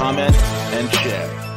comment, and share.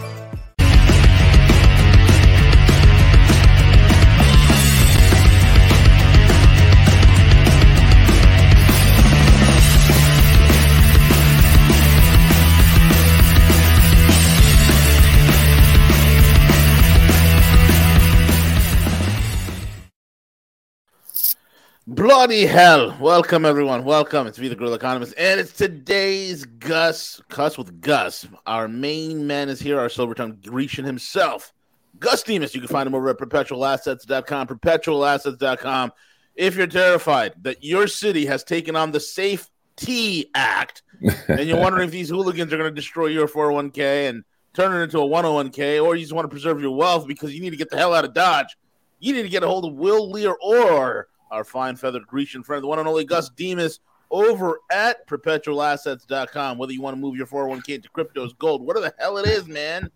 Bloody hell. Welcome, everyone. Welcome. It's V the Guerrilla Economist, and it's today's Gus, Cuss with Gus. Our main man is here, our silver tongue Grecian himself, Gus Demos. You can find him over at perpetualassets.com, perpetualassets.com. If you're terrified that your city has taken on the Safe T Act, and you're wondering if these hooligans are going to destroy your 401k and turn it into a 101k, or you just want to preserve your wealth because you need to get the hell out of Dodge, you need to get a hold of Will Lear or our fine feathered Grecian friend, the one and only Gus Demos, over at perpetualassets.com. Whether you want to move your 401k into cryptos, gold, whatever the hell it is, man,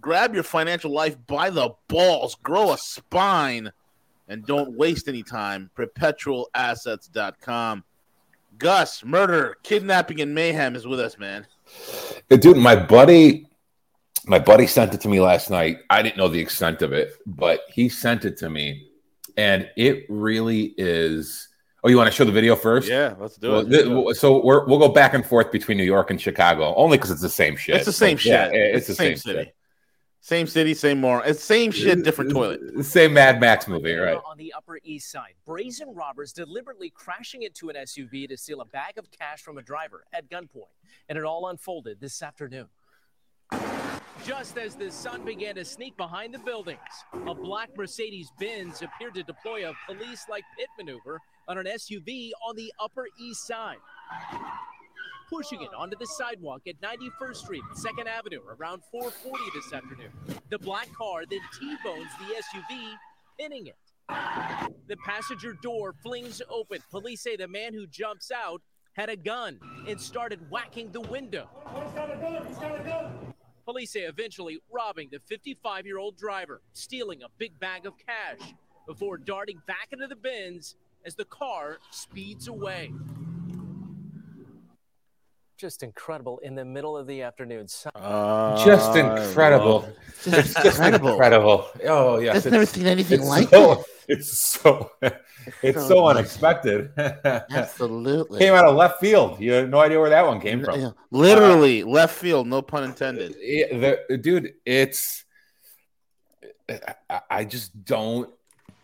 grab your financial life by the balls, grow a spine, and don't waste any time. Perpetualassets.com. Gus, murder, kidnapping, and mayhem is with us, man. Dude, my buddy, my buddy sent it to me last night. I didn't know the extent of it, but he sent it to me and it really is. Oh, you want to show the video first? Yeah, let's do well, it. Th- so we're, we'll go back and forth between New York and Chicago, only because it's the same shit. It's the same but, shit. Yeah, it's, it's, the the same, same, city. shit. Same city, same more. It's same shit, different toilet. Same Mad Max movie, right? On the Upper East Side, brazen robbers deliberately crashing into an SUV to steal a bag of cash from a driver at gunpoint. And it all unfolded this afternoon. Just as the sun began to sneak behind the buildings, a black Mercedes Benz appeared to deploy a police like pit maneuver on an SUV on the Upper East Side. Pushing it onto the sidewalk at 91st Street and 2nd Avenue around 440 this afternoon. The black car then T-bones the SUV, pinning it. The passenger door flings open. Police say the man who jumps out had a gun and started whacking the window. Police say eventually robbing the 55 year old driver, stealing a big bag of cash before darting back into the bins as the car speeds away. Just incredible in the middle of the afternoon. Uh, Just incredible. Just Just incredible. incredible. Oh yes, I've never seen anything like so, it. It's so it's So so unexpected. Absolutely. Came out of left field. You have no idea where that one came from. Yeah, Literally left field, no pun intended. Uh, yeah, the, dude, it's I, I just don't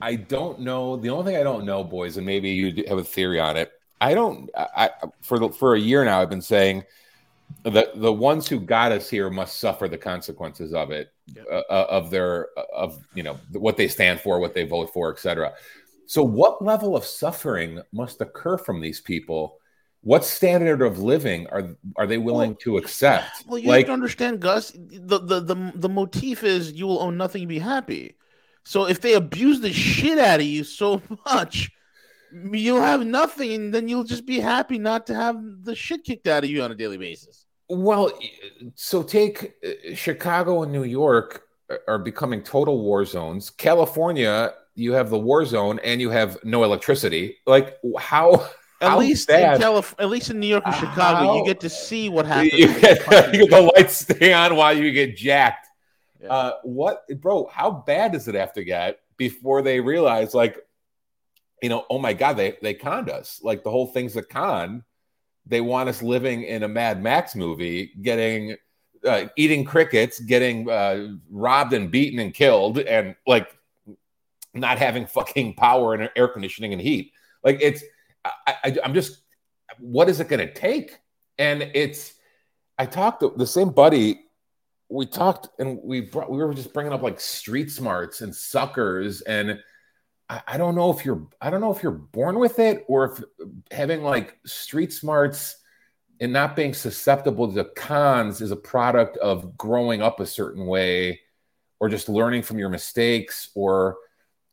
I don't know. The only thing I don't know, boys, and maybe you have a theory on it. I don't. I for the, for a year now, I've been saying the the ones who got us here must suffer the consequences of it, uh, uh, of their of you know what they stand for, what they vote for, etc. So, what level of suffering must occur from these people? What standard of living are are they willing to accept? Well, you like, have to understand, Gus. The, the the the motif is you will own nothing be happy. So if they abuse the shit out of you so much, you'll have nothing, and then you'll just be happy not to have the shit kicked out of you on a daily basis. Well, so take uh, Chicago and New York are becoming total war zones. California, you have the war zone and you have no electricity. Like how? At how least bad- in Calif- at least in New York and Chicago, you get to see what happens. you get, you get the lights stay on while you get jacked. Yeah. Uh, what, bro? How bad does it have to get before they realize, like, you know, oh my god, they they conned us. Like the whole thing's a con. They want us living in a Mad Max movie, getting uh, eating crickets, getting uh, robbed and beaten and killed, and like not having fucking power and air conditioning and heat. Like it's, I, I, I'm just, what is it going to take? And it's, I talked to the same buddy. We talked and we brought, we were just bringing up like street smarts and suckers and. I, don't know if you're I don't know if you're born with it or if having like street smarts and not being susceptible to cons is a product of growing up a certain way or just learning from your mistakes or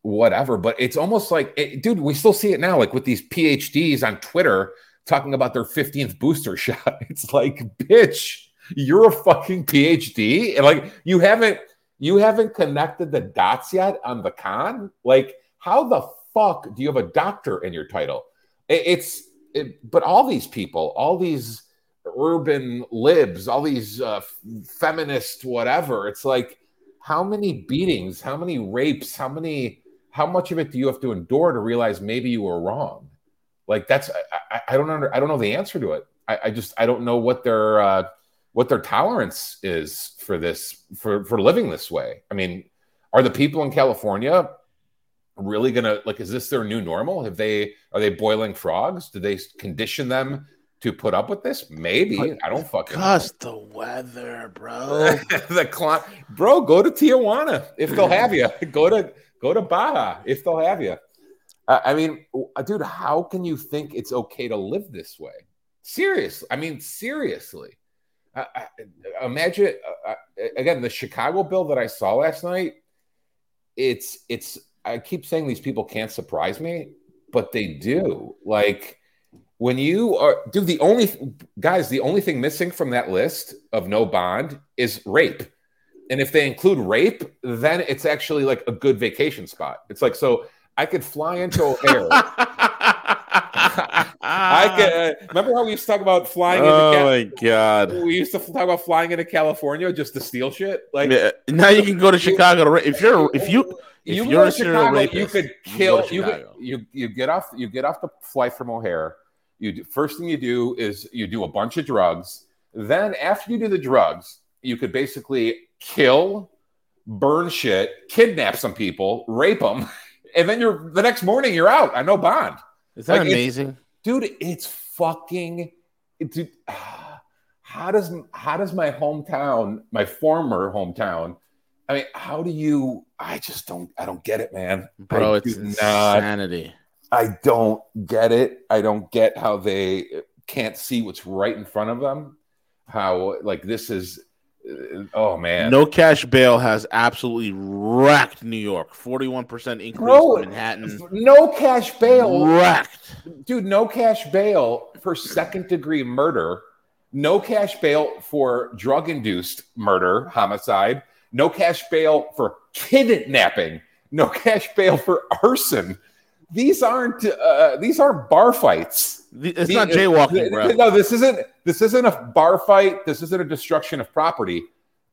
whatever. But it's almost like, it, dude, we still see it now, like with these PhDs on Twitter talking about their 15th booster shot. It's like, bitch, you're a fucking PhD. And like, you haven't, you haven't connected the dots yet on the con. Like, how the fuck do you have a doctor in your title? It's, it, but all these people, all these urban libs, all these uh, feminist whatever, it's like, how many beatings, how many rapes, how many, how much of it do you have to endure to realize maybe you were wrong? Like that's, I, I don't under, I don't know the answer to it. I, I just, I don't know what their, uh, what their tolerance is for this, for for living this way. I mean, are the people in California really gonna like? Is this their new normal? Have they are they boiling frogs? Do they condition them to put up with this? Maybe I don't fucking. Cause the weather, bro. the cl- bro, go to Tijuana if they'll have you. Go to go to Baja if they'll have you. Uh, I mean, dude, how can you think it's okay to live this way? Seriously, I mean, seriously. I, I, imagine uh, uh, again the Chicago bill that I saw last night. It's it's. I keep saying these people can't surprise me, but they do. Like when you are, dude. The only guys, the only thing missing from that list of no bond is rape. And if they include rape, then it's actually like a good vacation spot. It's like so I could fly into O'Hare. I can uh, remember how we used to talk about flying. Oh into my god! We used to talk about flying into California just to steal shit. Like yeah. now, you can go to Chicago. To, if you're if you if you you're a to serial Chicago, rapist, you could kill. go You, could, you you get off you get off the flight from O'Hare. You do, first thing you do is you do a bunch of drugs. Then after you do the drugs, you could basically kill, burn shit, kidnap some people, rape them, and then you're the next morning you're out. I know bond. Is that Like, amazing? Dude it's fucking it, how does how does my hometown my former hometown i mean how do you i just don't i don't get it man Bro, I it's do not insanity. i don't get it i don't get how they can't see what's right in front of them how like this is oh man No cash bail has absolutely wrecked New York. Forty-one percent increase Bro, in Manhattan. no cash bail Wrecked. dude, no cash bail for second degree murder, no cash bail for drug induced murder, homicide, no cash bail for kidnapping, no cash bail for arson. These aren't uh, these aren't bar fights. It's The- not jaywalking, th- bro. No, this isn't this isn't a bar fight. This isn't a destruction of property.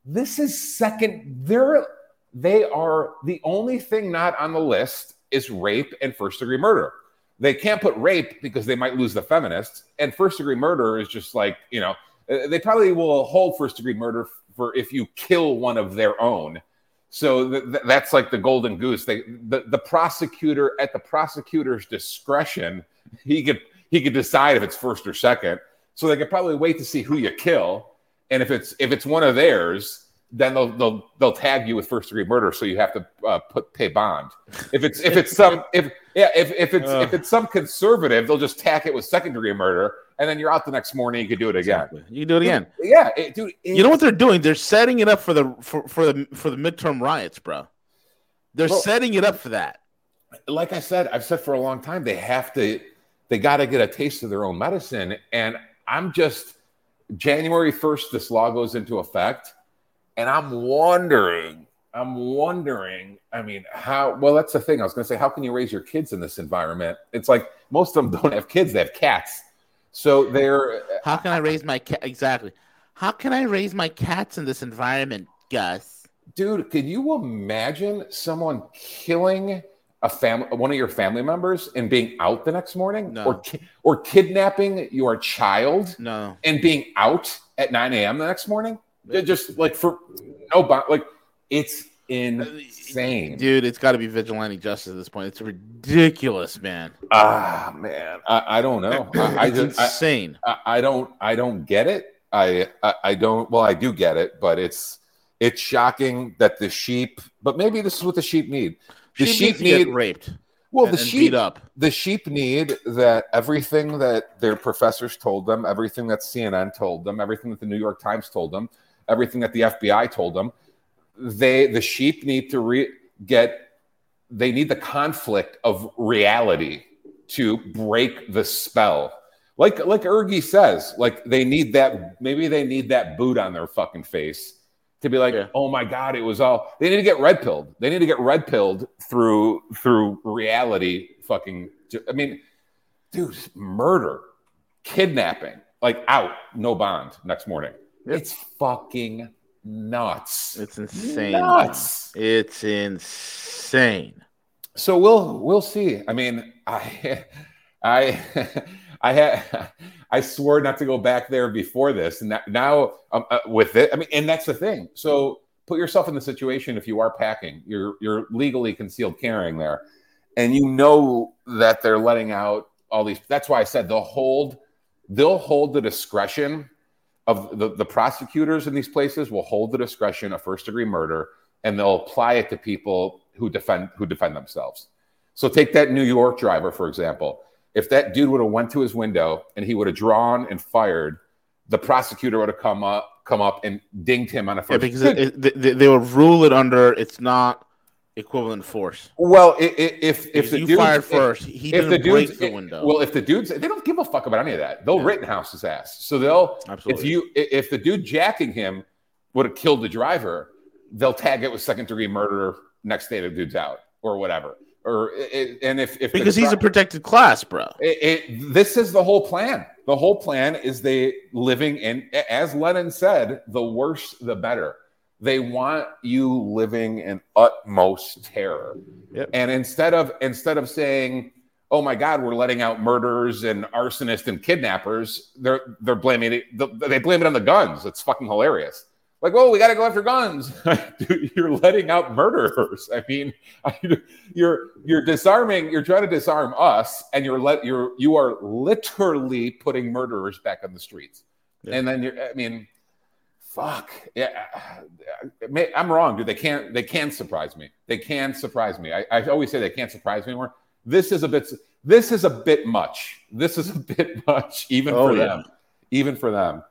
This is second. They're they are the only thing not on the list is rape and first degree murder. They can't put rape because they might lose the feminists, and first degree murder is just like you know uh, they probably will hold first degree murder for if you kill one of their own. So th- th- that's like the golden goose. They the, the prosecutor at the prosecutor's discretion, he could he could decide if it's first or second. So they could probably wait to see who you kill, and if it's if it's one of theirs, then they'll they'll they'll tag you with first degree murder, so you have to uh, put pay bond. If it's if it's some if yeah if if it's Ugh. if it's some conservative, they'll just tack it with second degree murder, and then you're out the next morning. You could do it again. You can do it again. Yeah, it- dude. You know what they're doing? They're setting it up for the for, for the for the midterm riots, bro. They're Bro. setting it up for that. like I said, I've said for a long time, they have to, they got to get a taste of their own medicine. And I'm just, January 1st, this law goes into effect. And I'm wondering, I'm wondering, I mean, how, well, that's the thing. I was going to say, how can you raise your kids in this environment? It's like most of them don't have kids, they have cats. So they're, How can I raise my cat? Exactly. How can I raise my cats in this environment, Gus? dude, could you imagine someone killing a family, one of your family members, and being out the next morning, No. or ki- or kidnapping your child No. and being out at 9 a.m. the next morning? Ju- Just like for no, like it's insane. Dude, it's got to be vigilante justice at this point. It's ridiculous, man. Ah, man, I, I don't know. I, I just, I, insane. I, I don't, I don't get it. I, I, I don't. Well, I do get it, but it's, it's shocking that the sheep. But maybe this is what the sheep need. The She sheep get need raped. Well, and- the sheep beat up. the sheep need that everything that their professors told them, everything that CNN told them, everything that the New York Times told them, everything that the FBI told them, they the sheep need to re- get they need the conflict of reality to break the spell. Like like Ergie says, like they need that maybe they need that boot on their fucking face to be like, Yeah. oh my god, it was all they need to get red pilled. They need to get red pilled through through reality. Fucking, I mean, dude, murder, kidnapping, like out, no bond next morning. Yep. It's fucking nuts. It's insane. Nuts. It's insane. So we'll we'll see. I mean, I I I had I swore not to go back there before this, and that, now um, uh, with it, I mean, and that's the thing. So put yourself in the situation if you are packing, you're you're legally concealed carrying there, and you know that they're letting out all these. That's why I said they'll hold they'll hold the discretion of the, the prosecutors in these places will hold the discretion of first degree murder and they'll apply it to people who defend who defend themselves. So take that New York driver for example. If that dude would have went to his window and he would have drawn and fired, the prosecutor would have come up come up and dinged him on a Yeah, first. because it, it, they, they will rule it under it's not equivalent force. well, i- i- if if If the you dude's- fired if- first, he if didn't the break dude's the window. well, if the dudes they don't give a fuck about any of that. They'll Yeah. Rittenhouse his ass. So they'll Absolutely. if you if the dude jacking him would have killed the driver, they'll tag it with second degree murder next day the dude's out or whatever. Or it, and if if because he's a protected class, bro. it, it, this is the whole plan. The whole plan is they living in, as Lenin said, the worse the better. They want you living in utmost terror. Yep. And instead of instead of saying, "Oh my God, we're letting out murderers and arsonists and kidnappers," they're they're blaming it. They blame it on the guns. It's fucking hilarious. Like, oh, we got to go after guns. Dude, you're letting out murderers. I mean, you're you're disarming. You're trying to disarm us, and you're let you're you are literally putting murderers back on the streets. Yeah. And then you're. I mean, fuck. Yeah, I'm wrong, dude. They can't. They can surprise me. They can surprise me. I, I always say they can't surprise me anymore. This is a bit. This is a bit much. This is a bit much, even Oh, for yeah. them. Even for them.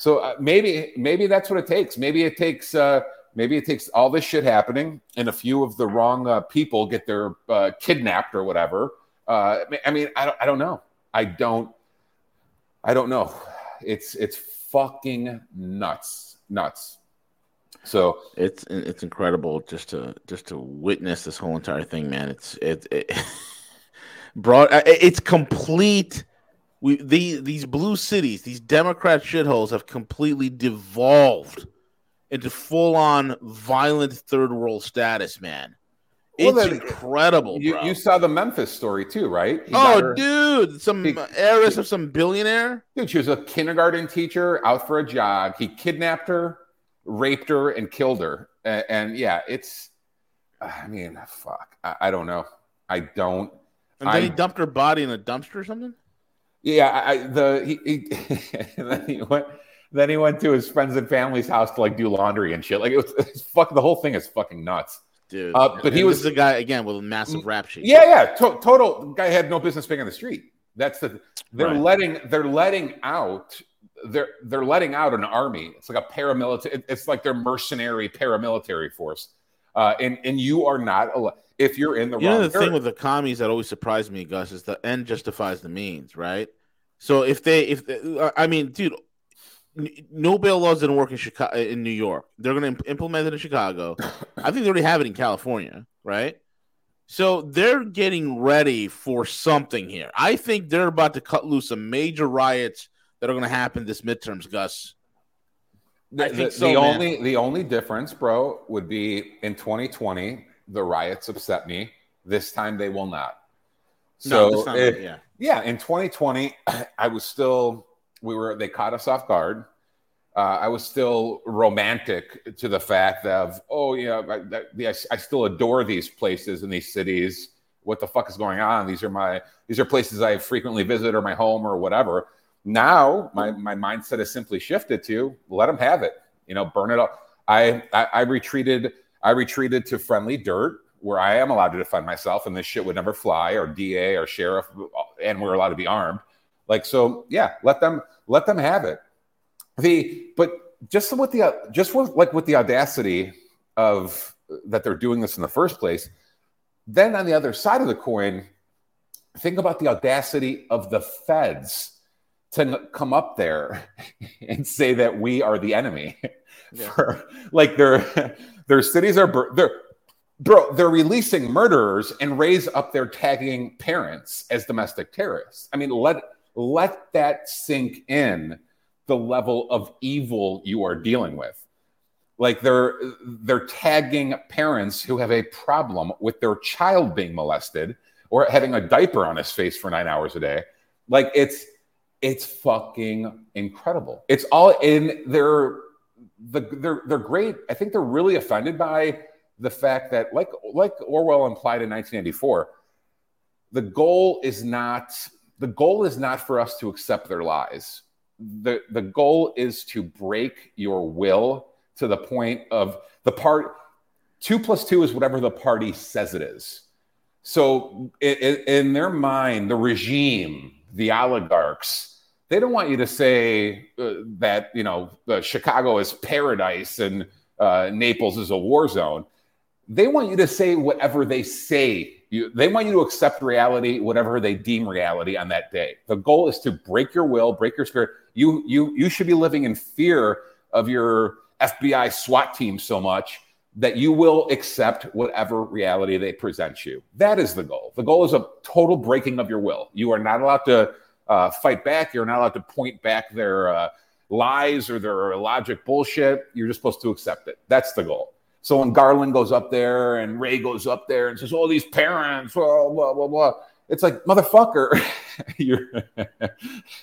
So uh, maybe maybe that's what it takes. Maybe it takes uh, maybe it takes all this shit happening and a few of the wrong uh, people get their uh, kidnapped or whatever. Uh, I mean- I don't, I don't know. I don't I don't know. It's it's fucking nuts, nuts. So It's it's incredible just to just to witness this whole entire thing, man. It's it, it broad. uh, It's complete. We the these blue cities, these Democrat shitholes have completely devolved into full on violent third world status, man. Well, It's then, incredible, you, you saw the Memphis story too, right? He oh, her- dude, some He- heiress of some billionaire. Dude, she was a kindergarten teacher out for a jog. He kidnapped her, raped her, and killed her. And, and yeah, it's. I mean, fuck. I, I don't know. I don't. And then he dumped her body in a dumpster or something. Yeah, I, the he, he then he went. Then he went to his friends and family's house to like do laundry and shit. Like it was it's fuck. The whole thing is fucking nuts. Dude, Uh, but he was- a guy again with a massive rap sheet. Yeah, yeah. To- total guy had no business being on the street. That's the. They're Right. letting. They're letting out. They're they're letting out an army. It's like a paramilitary. It's like their mercenary paramilitary force. Uh, and and you are not. al- If you're in the You wrong. know the thing with the commies that always surprised me, Gus, is the end justifies the means, right? So if they, if they, I mean, dude, no bail laws didn't work in Chicago, in New York. They're going to implement it in Chicago. I think they already have it in California, right? So they're getting ready for something here. I think they're about to cut loose some major riots that are going to happen this midterms, Gus. The, I think the- so, the only the only difference, bro, would be in 2020 the riots upset me. This time they will not. So no, this time, if- yeah, yeah, in 2020 I was still we were they caught us off guard. Uh, I was still romantic to the fact of oh yeah, I, that, the, I, I still adore these places and these cities. What the fuck is going on? These are my these are places I frequently visit or my home or whatever. Now my my mindset has simply shifted to let them have it. You know, burn it up. I I, I retreated. I retreated to friendly dirt. where I am allowed to defend myself, and this shit would never fly, or DA or sheriff, and we're allowed to be armed. Like so, yeah, let them let them have it. The but just with the just with like with the audacity of that they're doing this in the first place. Then on the other side of the coin, think about the audacity of the feds to come up there and say that we are the enemy. Yeah. For, like their their cities are they're bro they're releasing murderers and raise up their tagging parents as domestic terrorists. I mean let let that sink in the level of evil you are dealing with. Like they're they're tagging parents who have a problem with their child being molested or having a diaper on his face for nine hours a day. Like it's it's fucking incredible. It's all in they're the they're they're great. I think they're really offended by the fact that like like Orwell implied in 1984, the goal is not the goal is not for us to accept their lies. The the goal is to break your will to the point of the part two plus two is whatever the party says it is. So in, in their mind, the regime, the oligarchs, they don't want you to say uh, that you know uh, Chicago is paradise and uh, Naples is a war zone. They want you to say whatever they say. You, they want you to accept reality, whatever they deem reality on that day. The goal is to break your will, break your spirit. You you you should be living in fear of your FBI SWAT team so much that you will accept whatever reality they present you. That is the goal. The goal is a total breaking of your will. You are not allowed to uh, fight back. You're not allowed to point back their uh, lies or their logic bullshit. You're just supposed to accept it. That's the goal. So when Garland goes up there and Wray goes up there and says, "Oh, these parents, blah blah blah blah," it's like motherfucker, you're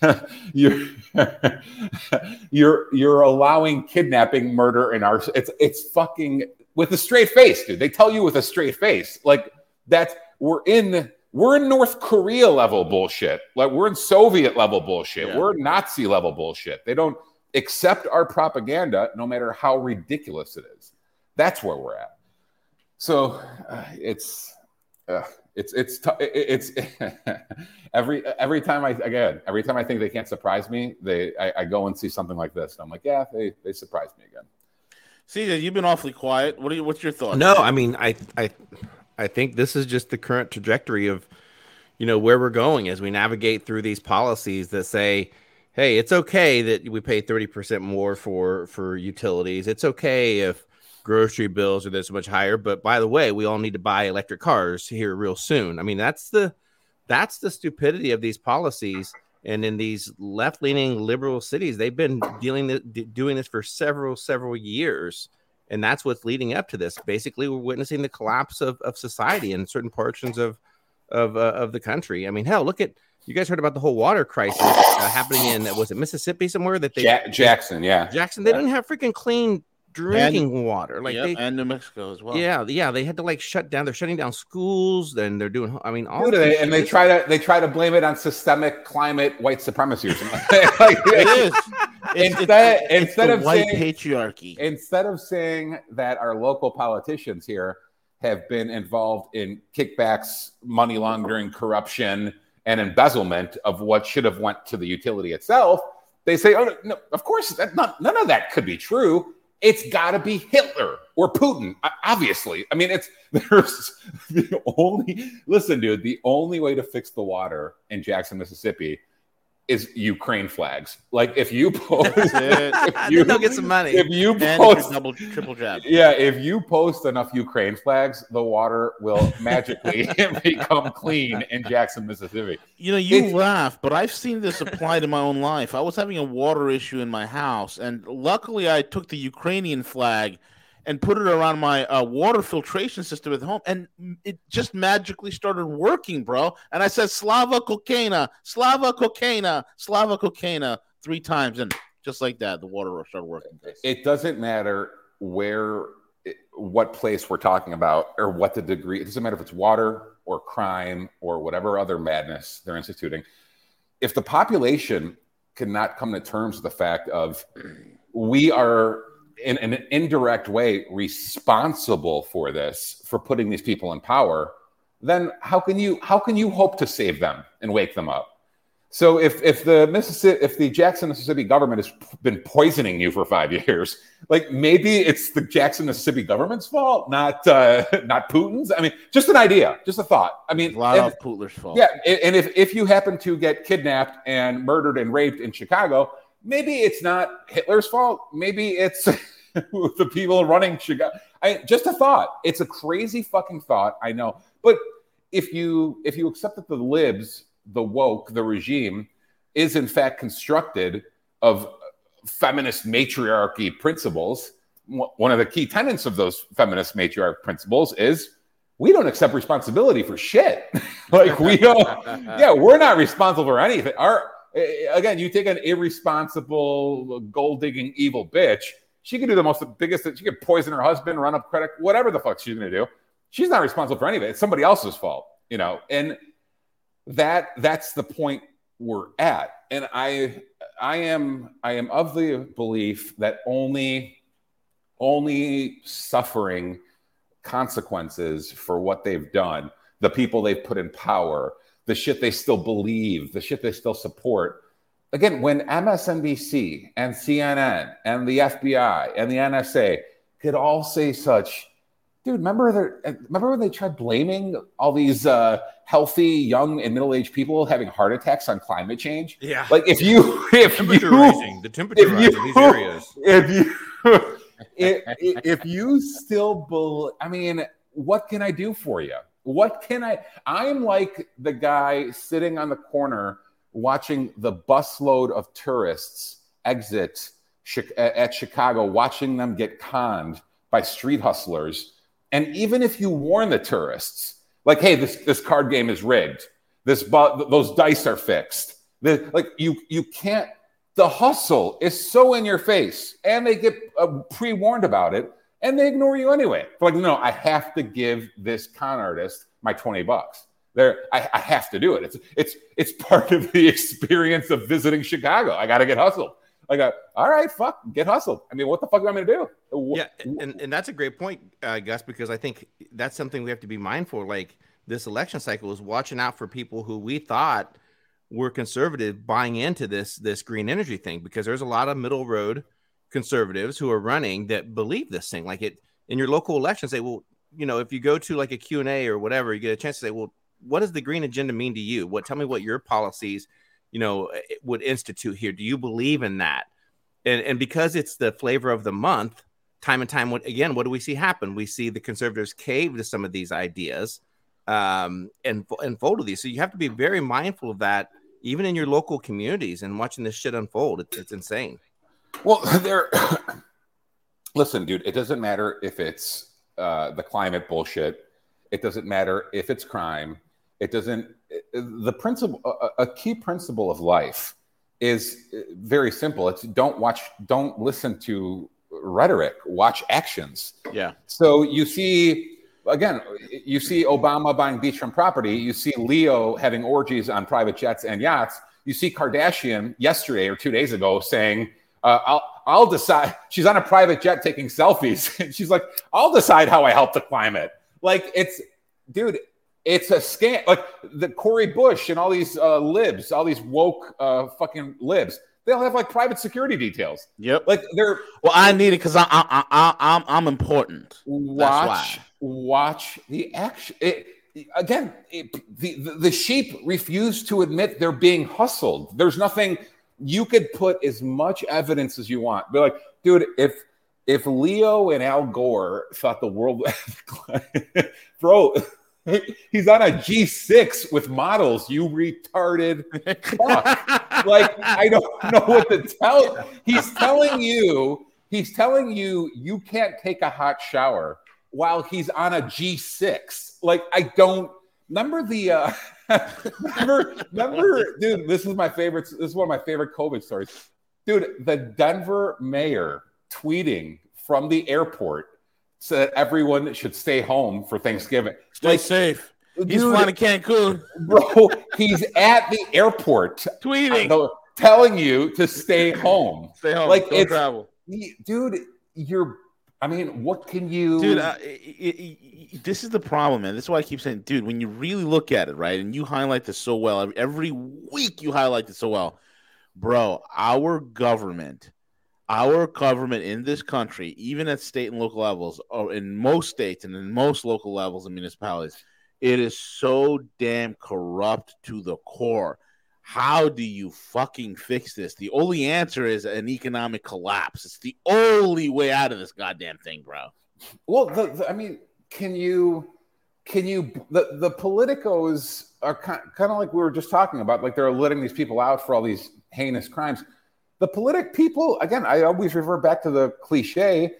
you're you're you're allowing kidnapping, murder, and our it's it's fucking with a straight face, dude. They tell you with a straight face, like that we're in we're in North Korea level bullshit. Like we're in Soviet level bullshit. Yeah. We're Nazi level bullshit. They don't accept our propaganda, no matter how ridiculous it is. That's where we're at. So uh, it's. Uh, it's it's t- it's every every time I again every time I think they can't surprise me, they I, I go and see something like this. And I'm like, yeah, they they surprised me again. CJ, you've been awfully quiet. What are you, what's your thoughts? No, I mean, I I I think this is just the current trajectory of you know where we're going as we navigate through these policies that say hey it's okay that we pay 30% more for for utilities it's okay if grocery bills are this much higher. But by the way, we all need to buy electric cars here real soon. I mean, that's the that's the stupidity of these policies. And in these left leaning liberal cities, they've been dealing the doing this for several several years, and that's what's leading up to this. Basically, we're witnessing the collapse of, of society in certain portions of of uh, of the country. I mean, hell, look at you guys heard about the whole water crisis uh, happening in was it Mississippi somewhere that they ja- Jackson, yeah, Jackson. They yeah. don't have freaking clean drinking and, water. Like yep, they, and New Mexico as well. Yeah, yeah, they had to like shut down. They're shutting down schools. Then they're doing. I mean, all they, and they try to they try to blame it on systemic climate white supremacy or something. like, it is. It's, instead it's, instead of white saying, patriarchy. Instead of saying that our local politicians here have been involved in kickbacks, money laundering, corruption, and embezzlement of what should have went to the utility itself. They say, "Oh no, of course, that, not, none of that could be true." it's got to be Hitler or Putin. Obviously, I mean, it's there's the only listen, dude. The only way to fix the water in Jackson, Mississippi, is Ukraine flags. Like if you post, if you they'll get some money. If you post double triple jab, yeah. If you post enough Ukraine flags, the water will magically become clean in Jackson, Mississippi. You know, you it's, laugh, but I've seen this applied in my own life. I was having a water issue in my house, and luckily, I took the Ukrainian flag and put it around my uh, water filtration system at home, and it just magically started working, bro. And I said Slava Cocaina, Slava Cocaina, Slava Cocaina three times, and just like that, the water started working. It doesn't matter where, what place we're talking about, or what the degree. It doesn't matter if it's water or crime or whatever other madness they're instituting. If the population cannot come to terms with the fact of we are in an indirect way responsible for this, for putting these people in power, then how can you how can you hope to save them and wake them up? So if if the Mississippi if the Jackson Mississippi government has been poisoning you for five years, like maybe it's the Jackson Mississippi government's fault, not uh, not Putin's. I mean, just an idea, just a thought. I mean, A lot and- of Putler's fault. yeah, and if if you happen to get kidnapped and murdered and raped in Chicago, maybe it's not Hitler's fault. Maybe it's the people running Chicago. I, just a thought. It's a crazy fucking thought. I know, but if you if you accept that the libs, the woke, the regime, is in fact constructed of feminist matriarchy principles, one of the key tenets of those feminist matriarch principles is we don't accept responsibility for shit. like we don't yeah, we're not responsible for anything. Our again, you take an irresponsible, gold digging, evil bitch. She could do the most biggest. She could poison her husband, run up credit, whatever the fuck she's gonna do. She's not responsible for any of it. It's somebody else's fault, you know. And that that's the point we're at. And I I am I am of the belief that only only suffering consequences for what they've done, the people they've put in power, the shit they still believe, the shit they still support. Again, when MSNBC and CNN and the FBI and the NSA could all say such, dude, remember remember when they tried blaming all these uh, healthy, young, and middle-aged people having heart attacks on climate change? Yeah. Like if you if temperature you rising, the temperature if you- in these areas. if you if, if you still believe i mean what can i do for you what can i i'm like the guy sitting on the corner watching the busload of tourists exit at chicago watching them get conned by street hustlers. And even if you warn the tourists like hey this this card game is rigged. This bu- those dice are fixed. The, like you you can't the hustle is so in your face and they get uh, pre-warned about it and they ignore you anyway. They're like no i have to give this con artist my 20 bucks. There I, I have to do it. It's it's it's part of the experience of visiting chicago. I gotta get hustled. Like uh, all right fuck get hustled. I mean what the fuck am i gonna do? Yeah, and, and that's a great point, uh, Gus, because I think that's something we have to be mindful. Like this election cycle is watching out for people who we thought were conservative buying into this this green energy thing, because there's a lot of middle road conservatives who are running that believe this thing. Like it in your local election, say, well, you know, if you go to like a Q and A or whatever, you get a chance to say, well, what does the green agenda mean to you? What tell me what your policies, you know, would institute here. Do you believe in that? And and because it's the flavor of the month time and time again what do we see happen we see the conservatives cave to some of these ideas um and and fold to these so you have to be very mindful of that even in your local communities and watching this shit unfold it's, it's insane Well, there. Listen, dude. It doesn't matter if it's uh, the climate bullshit. It doesn't matter if it's crime. It doesn't. The principle, a, a key principle of life, is very simple. It's don't watch, don't listen to rhetoric. Watch actions. Yeah. So you see, again, you see Obama buying beachfront property. You see Leo having orgies on private jets and yachts. You see Kardashian yesterday or two days ago saying, uh, "I'll I'll decide." She's on a private jet taking selfies, and she's like, "I'll decide how I help the climate." Like it's, dude, it's a scam. Like the Cori Bush and all these uh, libs, all these woke uh, fucking libs. They all have like private security details. Yep. Like they're Well, I need it because I, I, I, I'm, I'm important. watch watch the action it, again it, the, the the sheep refuse to admit they're being hustled there's nothing you could put as much evidence as you want be like dude if if leo and al gore thought the world bro he's on a g6 with models you retarded fuck like I don't know what to tell. He's telling you, he's telling you you can't take a hot shower while he's on a G6. Like I don't remember the uh remember remember dude, this is my favorite this is one of my favorite COVID stories. Dude, the Denver mayor tweeting from the airport said everyone should stay home for Thanksgiving. Stay Like, safe. He's dude, flying to Cancun, bro, he's at the airport tweeting. no, telling you to stay home. Stay home. like, Don't it's- travel. Dude, you're. I mean, what can you, dude? Uh, it, it, this is the problem, man. This is why I keep saying, dude. When you really look at it, right, and you highlight this so well every, every week, you highlight this so well, bro. Our government, our government in this country, even at state and local levels, or in most states and in most local levels and municipalities, it is so damn corrupt to the core how do you fucking fix this? The only answer is an economic collapse. It's the only way out of this goddamn thing, bro. Well, the, the, I mean, can you, can you, the, the politicos are kind, kind of like we were just talking about, like they're letting these people out for all these heinous crimes. The politic people, again, I always revert back to the cliche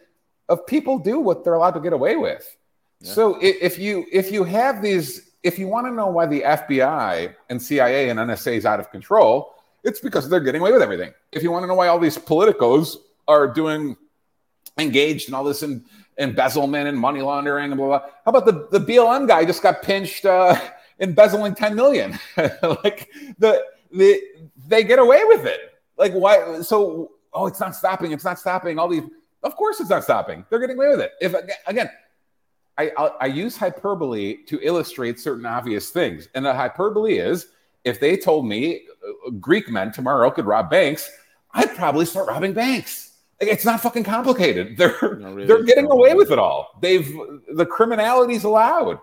of people do what they're allowed to get away with. Yeah. So if you if you have these if you want to know why the FBI and CIA and NSA is out of control, it's because they're getting away with everything. If you want to know why all these politicos are doing engaged in all this in, embezzlement and money laundering and blah, blah, how about the, the BLM guy just got pinched uh, embezzling 10 million? like the, the they get away with it. Like why? So oh, it's not stopping. It's not stopping. All these. Of course, it's not stopping. They're getting away with it. If again, I, I, I use hyperbole to illustrate certain obvious things. And the hyperbole is if they told me uh, Greek men tomorrow could rob banks, I'd probably start robbing banks. Like, it's not fucking complicated. They're really they're getting away with it all. They've the criminality's allowed.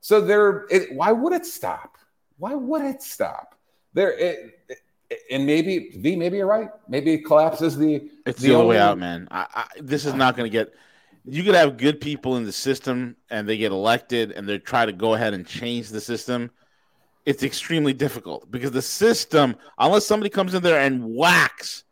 So they're it, why would it stop? Why would it stop? There it, it, and maybe V, maybe you're right. Maybe it collapses the it's the, the only way out, man. I, I, this is not going to get you could have good people in the system and they get elected and they try to go ahead and change the system. It's extremely difficult because the system, unless somebody comes in there and whacks,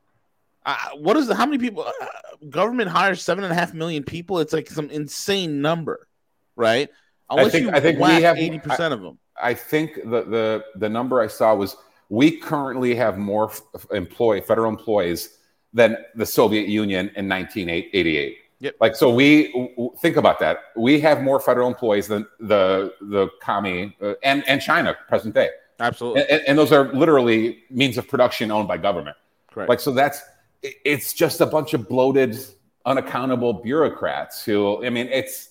uh, what is the, how many people? Uh, government hires seven and a half million people. It's like some insane number, right? Unless I think, I think we have eighty percent of them. I think the, the the number I saw was we currently have more employee federal employees than the Soviet Union in 1988. Yep. Like so, we think about that. We have more federal employees than the the commie uh, and and China present day. Absolutely. And, and, those are literally means of production owned by government. Correct. Like so, that's it's just a bunch of bloated, unaccountable bureaucrats who. I mean, it's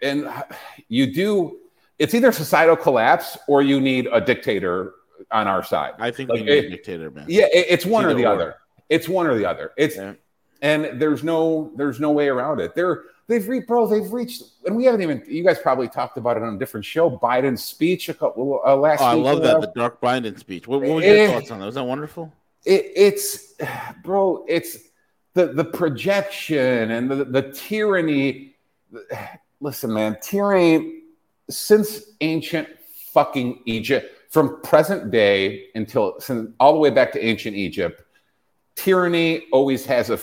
and you do. It's either societal collapse or you need a dictator on our side. I think like, we need it, a dictator, man. Yeah, it, it's one or the other. It's one or the other. It's. Yeah and there's no there's no way around it. They're they've reached, bro. They've reached, and we haven't even. You guys probably talked about it on a different show. Biden's speech a couple uh, last. Oh, I love that the Dark Biden speech. What, what was your it, thoughts on that? Was that wonderful? It, it's, bro. It's the the projection and the the tyranny. Listen, man, tyranny since ancient fucking Egypt, from present day until since, all the way back to ancient Egypt, tyranny always has a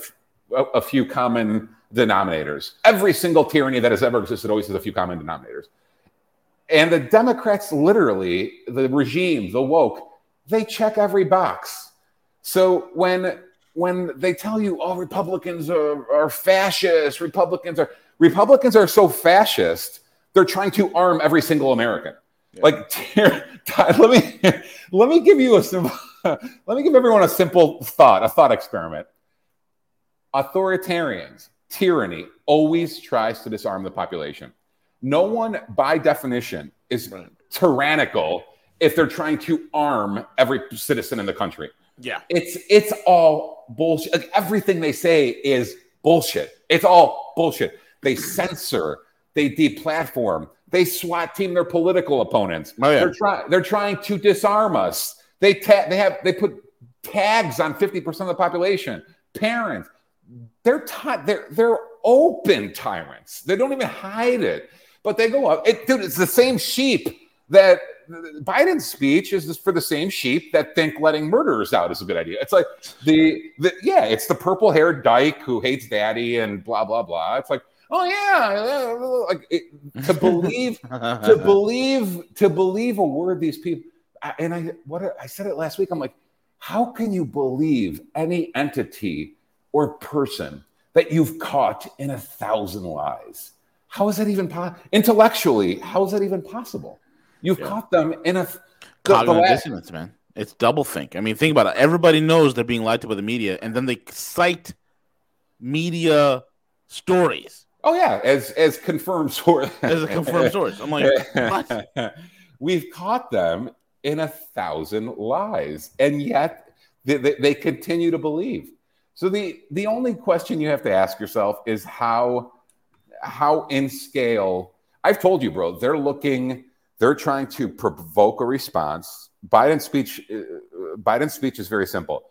a, few common denominators. Every single tyranny that has ever existed always has a few common denominators. And the Democrats, literally, the regime, the woke, they check every box. So when when they tell you, "Oh, Republicans are, are fascist," Republicans are Republicans are so fascist, they're trying to arm every single American. Yeah. Like, let me let me give you a simple, let me give everyone a simple thought, a thought experiment authoritarians, tyranny always tries to disarm the population. No one, by definition, is right. tyrannical if they're trying to arm every citizen in the country. Yeah, it's it's all bullshit. Like, everything they say is bullshit. It's all bullshit. They censor, they deplatform, they SWAT team their political opponents. Oh, yeah. They're trying they're trying to disarm us. They ta- they have they put tags on 50% of the population. Parents, they're ty- they're they're open tyrants. They don't even hide it, but they go up. It, dude, it's the same sheep that Biden's speech is for the same sheep that think letting murderers out is a good idea. It's like the, the yeah, it's the purple haired dyke who hates daddy and blah blah blah. It's like oh yeah, like it, to believe to believe to believe a word these people. And I what I said it last week. I'm like, how can you believe any entity or person that you've caught in a thousand lies. How is that even possible? Intellectually, how is that even possible? You've yeah. caught them in a cognitive the dissonance, man. It's double think. I mean, think about it. Everybody knows they're being lied to by the media, and then they cite media stories. Oh yeah, as as confirmed source. As a confirmed source. I'm like, what? We've caught them in a thousand lies, and yet they, they, they continue to believe. So the the only question you have to ask yourself is how how in scale. I've told you, bro. They're looking. They're trying to provoke a response. Biden's speech. Uh, Biden's speech is very simple.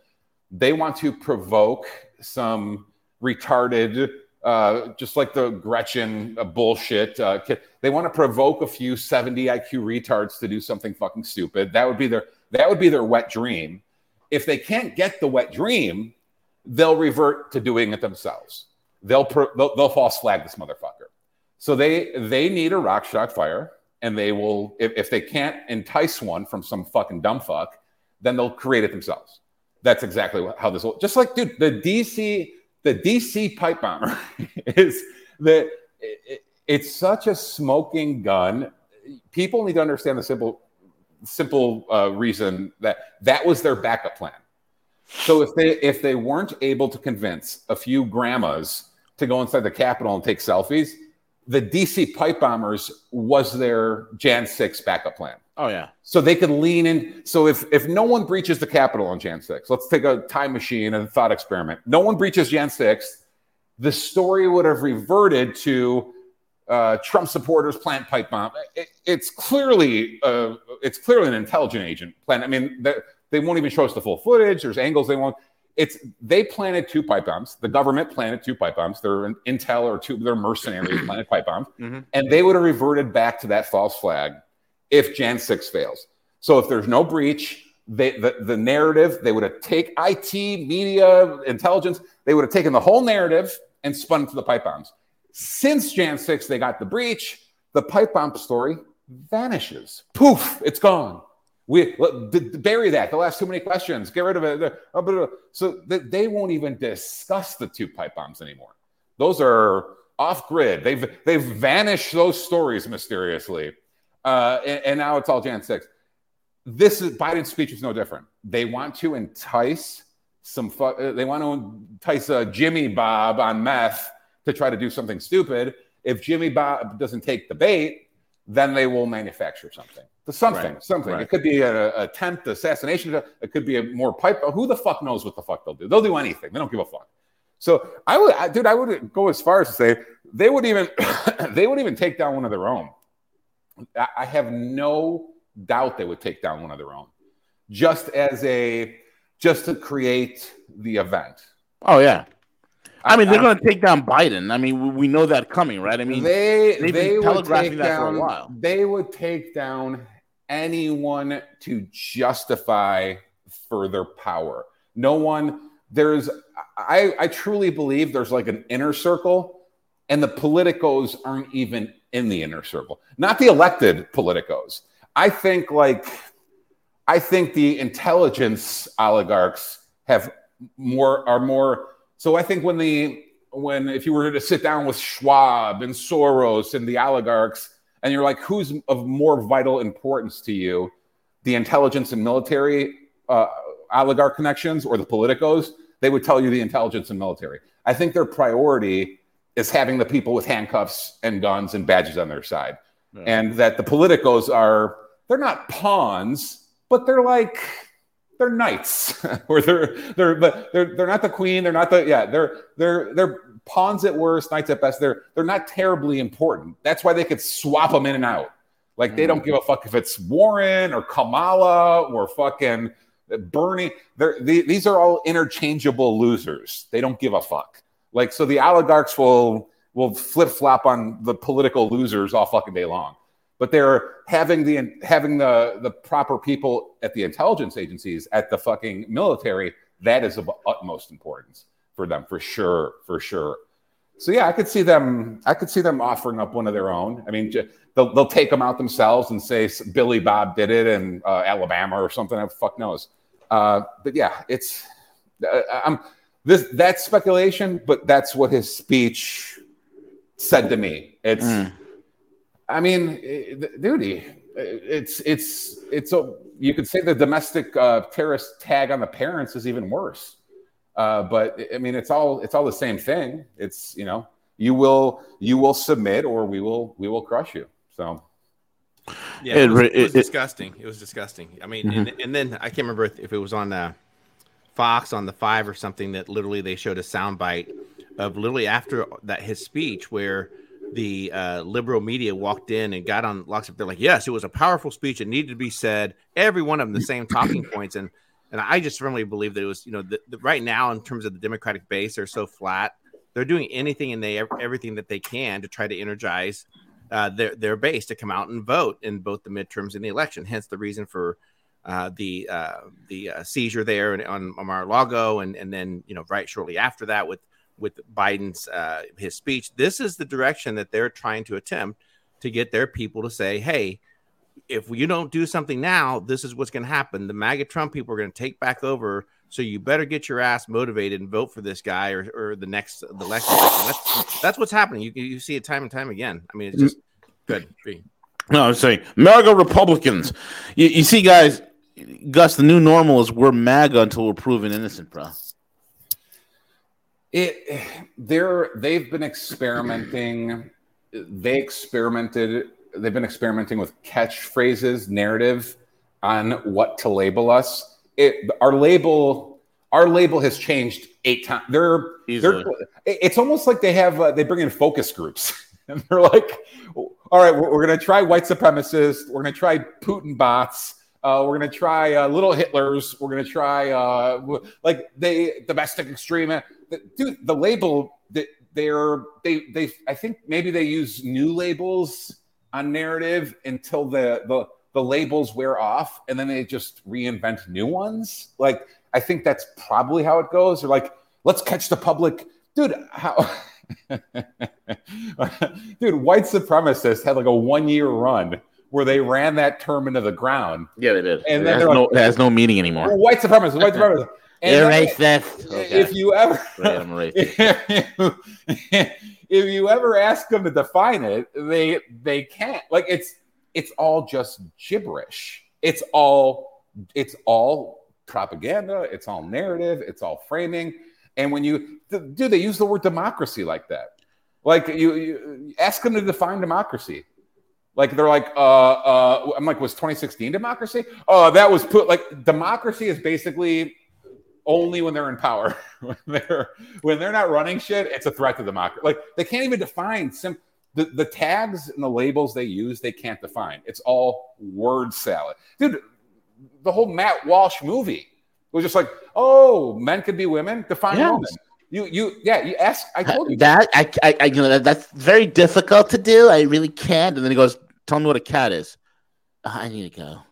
They want to provoke some retarded, uh, just like the Gretchen uh, bullshit. Uh. They want to provoke a few 70 IQ retards to do something fucking stupid. That would be their that would be their wet dream. If they can't get the wet dream, they'll revert to doing it themselves. They'll they'll, they'll false flag this motherfucker. So they they need a Reichstag fire, and they will if, if they can't entice one from some fucking dumb fuck, then they'll create it themselves. That's exactly how this will. Just like dude, the DC the DC pipe bomber is that it, it's such a smoking gun. People need to understand the simple simple uh, reason that that was their backup plan. So if they if they weren't able to convince a few grandmas to go inside the Capitol and take selfies, the DC pipe bombers was their Jan 6 backup plan. Oh yeah. So they could lean in. So if if no one breaches the Capitol on Jan 6, let's take a time machine and a thought experiment. No one breaches Jan 6, the story would have reverted to uh, Trump supporters plant pipe bomb. It, it's clearly uh, it's clearly an intelligent agent plan. I mean, they won't even show us the full footage. There's angles they won't. It's they planted two pipe bombs. The government planted two pipe bombs. They're an intel or two. They're mercenaries planted pipe bombs, mm-hmm. and they would have reverted back to that false flag if Jan 6 fails. So if there's no breach, they, the, the narrative, they would have taken IT, media, intelligence, they would have taken the whole narrative and spun it to the pipe bombs. Since Jan 6, they got the breach, the pipe bomb story vanishes. Poof, it's gone. We bury that. They'll ask too many questions. Get rid of it. Uh, so they won't even discuss the two pipe bombs anymore. Those are off grid. They've they've vanished those stories mysteriously. Uh, and, and, now it's all Jan 6. This is Biden's speech is no different. They want to entice some, fu- uh, they want to entice uh, Jimmy Bob on meth to try to do something stupid. If Jimmy Bob doesn't take the bait, then they will manufacture something. Something, right. something. Right. It could be an attempt, assassination. It could be a more pipe. Who the fuck knows what the fuck they'll do? They'll do anything. They don't give a fuck. So I would, I, dude, I would go as far as to say they would even, they would even take down one of their own. I have no doubt they would take down one of their own, just as a just to create the event. Oh yeah. I mean, they're going to take down Biden. I mean, we know that coming, right? I mean, they they been telegraphing that down, for a while. They would take down anyone to justify further power. No one. There's. I I truly believe there's like an inner circle, and the politicos aren't even in the inner circle, not the elected politicos. I think like I think the intelligence oligarchs have more are more. So I think when the when if you were to sit down with Schwab and Soros and the oligarchs, and you're like, who's of more vital importance to you, the intelligence and military uh, oligarch connections or the politicos? They would tell you the intelligence and military. I think their priority is having the people with handcuffs and guns and badges on their side. Yeah. And that the politicos are, they're not pawns, but they're like, they're knights or they're, they're, but they're, they're not the queen. They're not the, yeah, they're, they're, they're pawns at worst, knights at best. They're, they're not terribly important. That's why they could swap them in and out. Like they don't mm. give a fuck if it's Warren or Kamala or fucking Bernie. They're, they, these are all interchangeable losers. They don't give a fuck. Like, so the oligarchs will will flip flop on the political losers all fucking day long. But they're having the having the the proper people at the intelligence agencies at the fucking military. That is of utmost importance for them, for sure, for sure. So yeah, I could see them. I could see them offering up one of their own. I mean, they'll, they'll take them out themselves and say Billy Bob did it in uh, Alabama or something. Fuck knows. Uh, but yeah, it's. Uh, I'm this that's speculation, but that's what his speech said to me. It's, mm. I mean, duty. It's it's it's a you could say the domestic uh, terrorist tag on the parents is even worse. Uh, but I mean, it's all it's all the same thing. It's you know, you will you will submit or we will we will crush you. So yeah, it, it was, it was disgusting. It was disgusting. I mean, mm-hmm. and, and, then I can't remember if it was on uh, Fox on the Five or something that literally they showed a soundbite of literally after that his speech where the uh, liberal media walked in and got on lockstep. They're like, yes, it was a powerful speech. It needed to be said. Every one of them the same talking points. And and I just firmly believe that it was, you know, the, the, right now in terms of the Democratic base, they're so flat. They're doing anything and they everything that they can to try to energize uh, their their base to come out and vote in both the midterms and the election. Hence the reason for uh, the uh, the uh, seizure there on, on Mar-a-Lago, and and then you know right shortly after that with with Biden's uh, his speech. This is the direction that they're trying to attempt to get their people to say, "Hey, if you don't do something now, this is what's going to happen. The MAGA Trump people are going to take back over. So you better get your ass motivated and vote for this guy or, or the next the next That's that's what's happening. You you see it time and time again. I mean, it's just good. No, I'm saying MAGA Republicans. You, you see, guys, Gus, the new normal is we're MAGA until we're proven innocent, bro. It they're they've been experimenting. They experimented. They've been experimenting with catchphrases, narrative on what to label us. It our label our label has changed eight times. They're, they're it's almost like they have uh, they bring in focus groups and they're like, all right, we're, we're going to try white supremacists. We're going to try Putin bots. Uh, we're to try uh, little Hitlers. We're to try uh, like they domestic extremist dude, the label that they're they they I think maybe they use new labels on narrative until the the the labels wear off and then they just reinvent new ones. Like I think that's probably how it goes. They're like, let's catch the public, dude. How? dude, white supremacists had like a one year run where they ran that term into the ground. Yeah, they did. And it then has no, like, it has no meaning anymore. White supremacists, white supremacists. You're racist. Okay. If you ever, if you ever ask them to define it, they they can't. Like it's it's all just gibberish. It's all it's all propaganda. It's all narrative. It's all framing. And when you do, they use the word democracy like that. Like you, you ask them to define democracy. Like they're like, uh, uh, I'm like, was 2016 democracy? Oh, that was put like democracy is basically only when they're in power. when they're when they're not running shit, it's a threat to democracy. Like they can't even define sim the, the tags and the labels they use, they can't define. It's all word salad. Dude, the whole Matt Walsh movie was just like, oh, men could be women, define yes. woman. You, you, yeah. You ask. I told you that. I, I, I, you know, that, that's very difficult to do. I really can't. And then he goes, "Tell me what a cat is." I need to go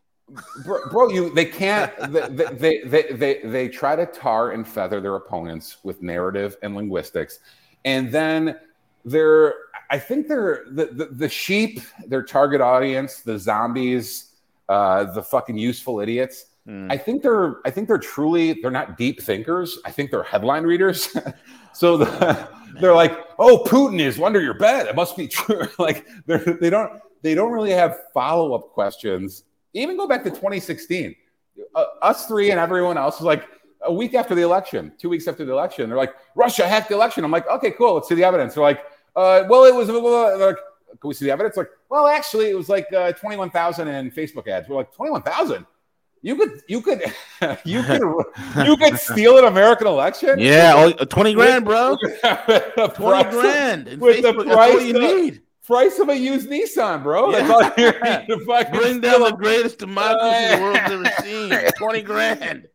bro, bro, you they can't they, they, they they they try to tar and feather their opponents with narrative and linguistics and then they're i think they're the, the, the sheep their target audience the zombies uh, the fucking useful idiots mm. i think they're i think they're truly they're not deep thinkers i think they're headline readers so the, they're like oh putin is under your bed it must be true like they're they don't they don't really have follow-up questions even go back to 2016. Uh, us three and everyone else was like a week after the election, two weeks after the election. They're like, Russia hacked the election. I'm like, okay, cool. Let's see the evidence. They're like, uh, well, it was, like, can we see the evidence? Like, well, actually, it was like uh, 21,000 in Facebook ads. We're like, 21,000? You could, you could, you could, you could steal an American election. Yeah, oh, uh, 20 grand, bro. 20 grand. With Facebook, the price you need price of a used Nissan, bro. Yeah. That's all you need Bring down the greatest democracy the world's ever seen. 20 grand.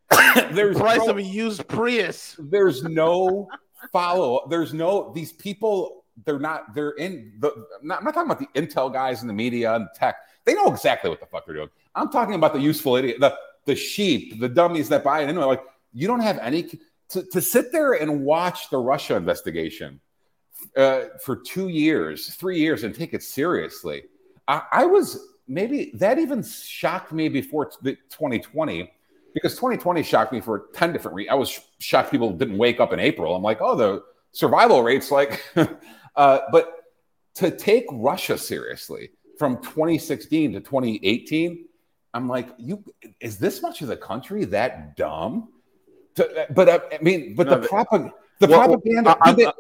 There's the price no, of a used Prius. There's no follow. There's no these people. They're not. They're in the. I'm not, I'm not talking about the intel guys in the media and tech. They know exactly what the fuck they're doing. I'm talking about the useful idiot, the the sheep, the dummies that buy it anyway. Like you don't have any to, to sit there and watch the Russia investigation uh, for two years, three years, and take it seriously. I, I was maybe that even shocked me before t- 2020 because 2020 shocked me for 10 different reasons. I was shocked people didn't wake up in April. I'm like, oh, the survival rates, like, uh, but to take Russia seriously from 2016 to 2018, I'm like, you is this much of the country that dumb To, but uh, I mean, but No, the the Well, propaganda. I- they, I-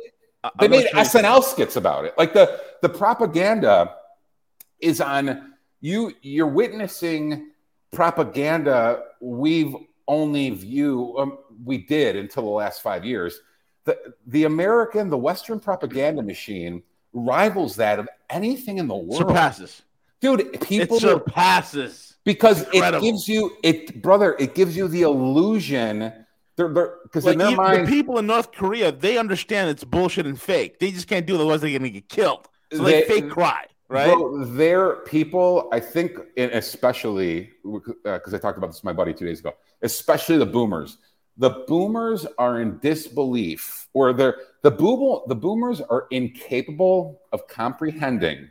they made gonna show you- SNL skits about it. Like the the propaganda is on you. You're witnessing propaganda we've only view um, we did until the last five years. The the American, the Western propaganda machine rivals that of anything in the world. surpasses. Dude, people it surpasses. Because Incredible. it gives you it, brother. It gives you the illusion. Because Like in their mind, the people in North Korea, they understand it's bullshit and fake. They just can't do it, otherwise they're gonna get killed. So they, They- fake cry, right? Bro, their people, I think, especially uh, because I talked about this with my buddy two days ago, especially the boomers. The boomers are in disbelief, or they're the boom, the boomers are incapable of comprehending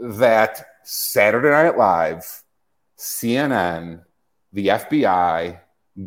that Saturday Night Live, CNN, the FBI,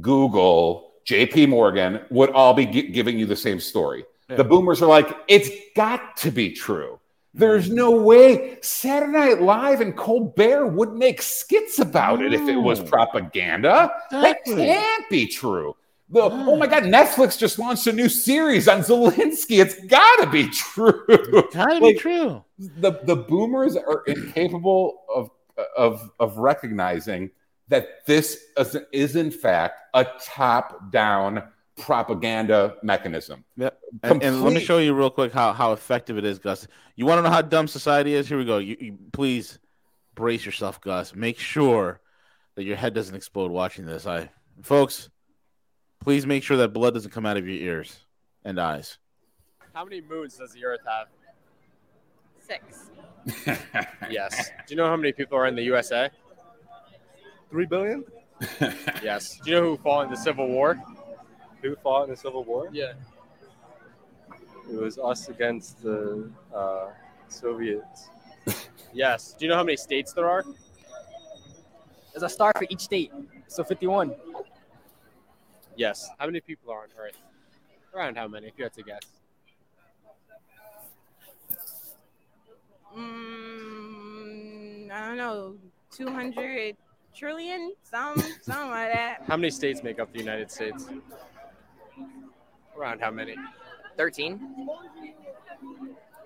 Google, J.P. Morgan would all be gi- giving you the same story. Yeah. The boomers are like, it's got to be true. There's no way Saturday Night Live and Colbert would make skits about it if it was propaganda. Exactly. That can't be true. The, oh my God, Netflix just launched a new series on Zelensky. It's got to be true. It's Gotta be true. the the boomers are incapable of of of recognizing that this is, is in fact a top down propaganda mechanism. Yep. And, and let me show you real quick how, how effective it is, Gus. You want to know how dumb society is? Here we go. You, you please brace yourself, Gus. Make sure that your head doesn't explode watching this. I, folks, please make sure that blood doesn't come out of your ears and eyes. How many moons does the Earth have? Six. Yes. Do you know how many people are in the USA? Three billion? Yes. Do you know who fought in the Civil War? Who fought in the Civil War? Yeah. It was us against the uh, Soviets. Yes. Do you know how many states there are? There's a star for each state. So 51. Yes. How many people are on Earth? Around how many, if you had to guess? Mm, I don't know, 200 trillion, some, something like that. How many states make up the United States? Around how many? 13.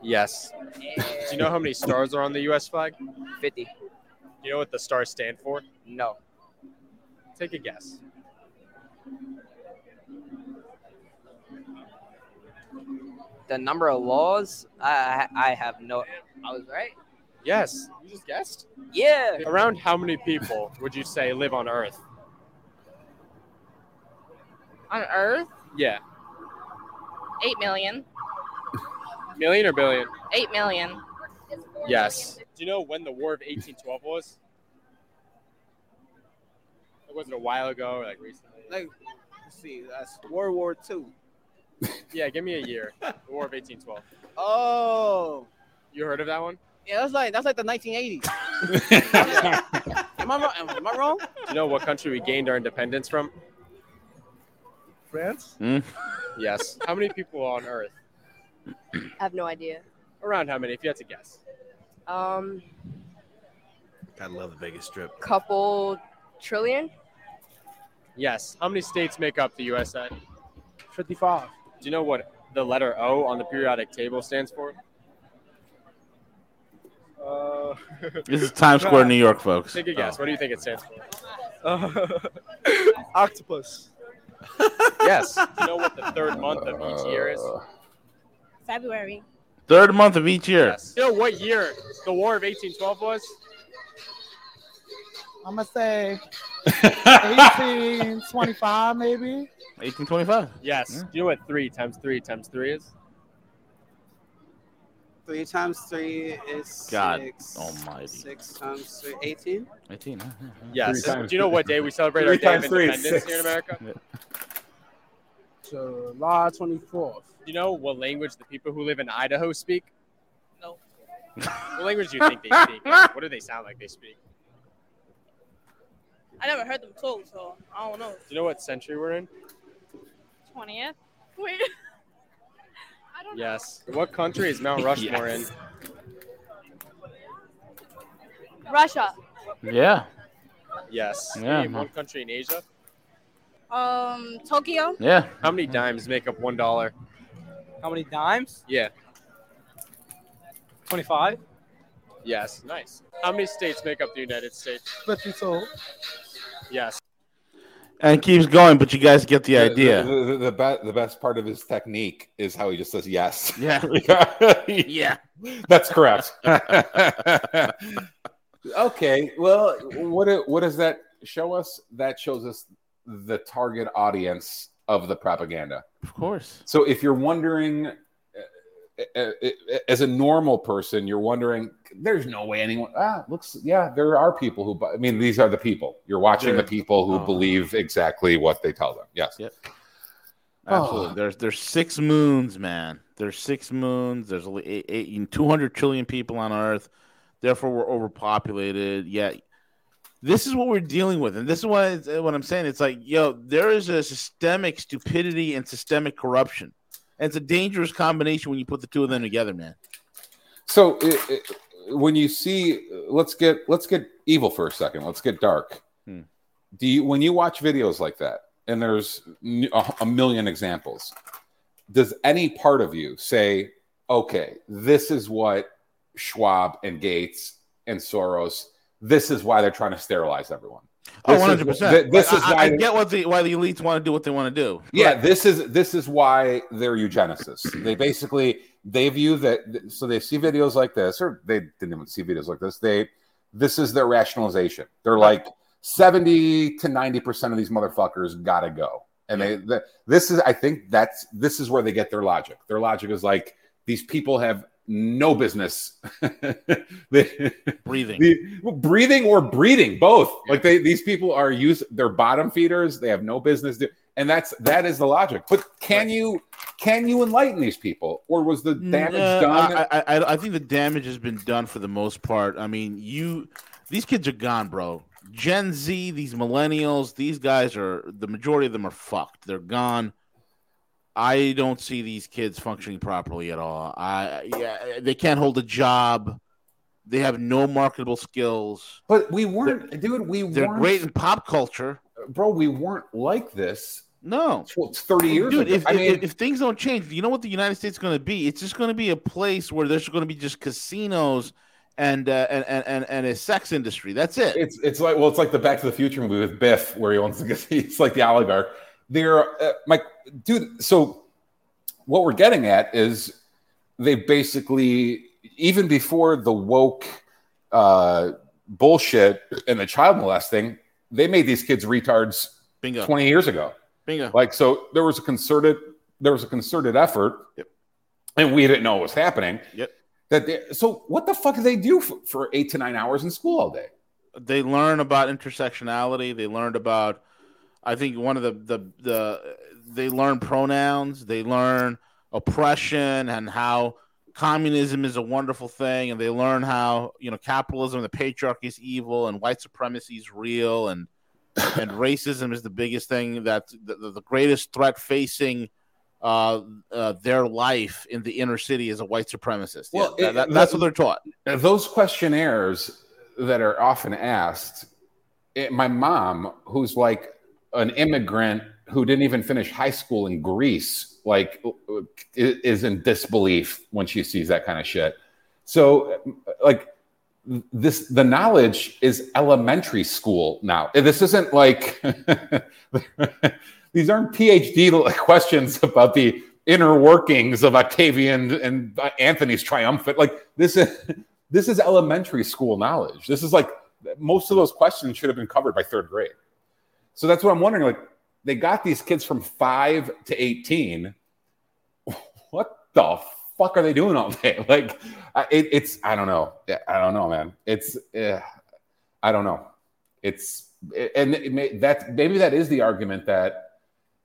Yes. Do you know how many stars are on the U.S. flag? 50. Do you know what the stars stand for? No. Take a guess. The number of laws, I I have no. I was right. Yes. You just guessed? Yeah. Around how many people would you say live on Earth? On Earth, Yeah. 8 million. Million or billion? 8 million. Yes. Do you know when the War of 1812 was? Like, was it a while ago or like recently? Like, let's see, that's World War Two. Yeah, give me a year. The War of 1812. Oh, You heard of that one? yeah, that's like that's like the 1980s. am I wrong? Am I wrong? Do you know what country we gained our independence from? France? Yes. How many people are on Earth? I have no idea. Around how many, if you had to guess? Um, I love the Vegas Strip. couple trillion. Yes. How many states make up the USA? 55. Do you know what the letter O on the periodic table stands for? Uh, This is Times Square, New York, folks. Take a guess. What do you think it stands for? uh, octopus. Yes. Do you know what the third month of each year is? February. Third month of each year. Yes. You know what year the War of 1812 was? I'm gonna say 1825, maybe. 1825. Yes. Yeah. Do you know what three times three times three is? Three times three is God six. almighty. Six times three, 18. 18. huh? Yes. Three Do you know what day we celebrate three our Day of times three is Independence here in America? Do July 24th. you know what language the people who live in Idaho speak? No. What language do you think they speak? Like, what do they sound like they speak? I never heard them talk, so I don't know. Do you know what century we're in? 20th? Wait. I don't Yes. What country is Mount Rushmore Yes. know. Russia. Yeah. Yes. Yeah. Name one country in Asia. Um, Tokyo. Yeah. How many dimes make up one dollar? How many dimes? Yeah. 25. Yes. Nice. How many states make up the United States? Let you so. Yes. And it keeps going, but you guys get the idea. The, the, the, be- the best part of his technique is how he just says yes. Yeah. yeah. That's correct. okay. Well, what do- what does that show us? That shows us the target audience of the propaganda. Of course. So if you're wondering, as a normal person, you're wondering, there's no way anyone. Ah, looks, yeah, there are people who. I mean, these are the people. You're watching the people who oh. believe exactly what they tell them. Yes. Yep. Absolutely. There's there's six moons, man. There's six moons. There's eight, eight, 200 trillion people on Earth. Therefore, we're overpopulated. Yeah, this is what we're dealing with, and this is what what I'm saying. It's like, yo, there is a systemic stupidity and systemic corruption, and it's a dangerous combination when you put the two of them together, man. So it, it, when you see, let's get let's get evil for a second. Let's get dark. Hmm. Do you when you watch videos like that, and there's a million examples, does any part of you say, "Okay, this is what Schwab and Gates and Soros. This is why they're trying to sterilize everyone." Oh, This is 100 percent. This is I, why I get what the why the elites want to do what they want to do. yeah, this is this is why they're eugenicists. they basically they view that so they see videos like this, or they didn't even see videos like this. They this is their rationalization. They're like seventy to ninety percent of these motherfuckers gotta go, and they the, this is I think that's this is where they get their logic. Their logic is like these people have no business They- breathing. the- breathing or breeding both like they these people are used they're bottom feeders they have no business do, and that's that is the logic but can you can you enlighten these people or was the damage Uh, done I, I, I, I think the damage has been done for the most part. I mean, you these kids are gone, bro. Gen Z, these millennials, these guys are the majority of them are fucked. They're gone. I don't see these kids functioning properly at all. I yeah, they can't hold a job. They have no marketable skills. but we weren't dude we They're weren't great in pop culture. bro we weren't like this No, tw- 30 years Dude, ago if, i if- mean if, if things don't change, you know what the United States is going to be? It's just going to be a place where there's going to be just casinos and, uh, and and and a sex industry. That's it. it's it's like well it's like the back to the future movie with biff where he owns the he's like the oligarch they're uh, my dude so what we're getting at is they basically even before the woke uh bullshit and the child molesting they made these kids retards Bingo. 20 years ago Bingo. like so there was a concerted there was a concerted effort Yep. and we didn't know what was happening Yep. that they, so what the fuck do they do for, for eight to nine hours in school all day They learn about intersectionality. They learned about. I think one of the the the they learn pronouns. They learn oppression and how communism is a wonderful thing, and they learn how you know capitalism, the patriarchy is evil, and white supremacy is real, and and racism is the biggest thing that's the, the, greatest threat facing uh, uh, their life in the inner city is a white supremacist. Well, that- it- that- that's what they're taught. Those questionnaires that are often asked, it, my mom, who's like an immigrant who didn't even finish high school in Greece, like uh, uh, is in disbelief when she sees that kind of shit. So, uh, like, this the knowledge is elementary school now. This isn't like these aren't PhD questions about the inner workings of Octavian and Antony's triumvirate. Like this is this is elementary school knowledge. This is like most of those questions should have been covered by third grade. So that's what I'm wondering. Like they got these kids from five to 18. What the fuck are they doing all day? Like it, it's I don't know. I don't know, man. It's uh, I don't know. It's and it may, that maybe that is the argument that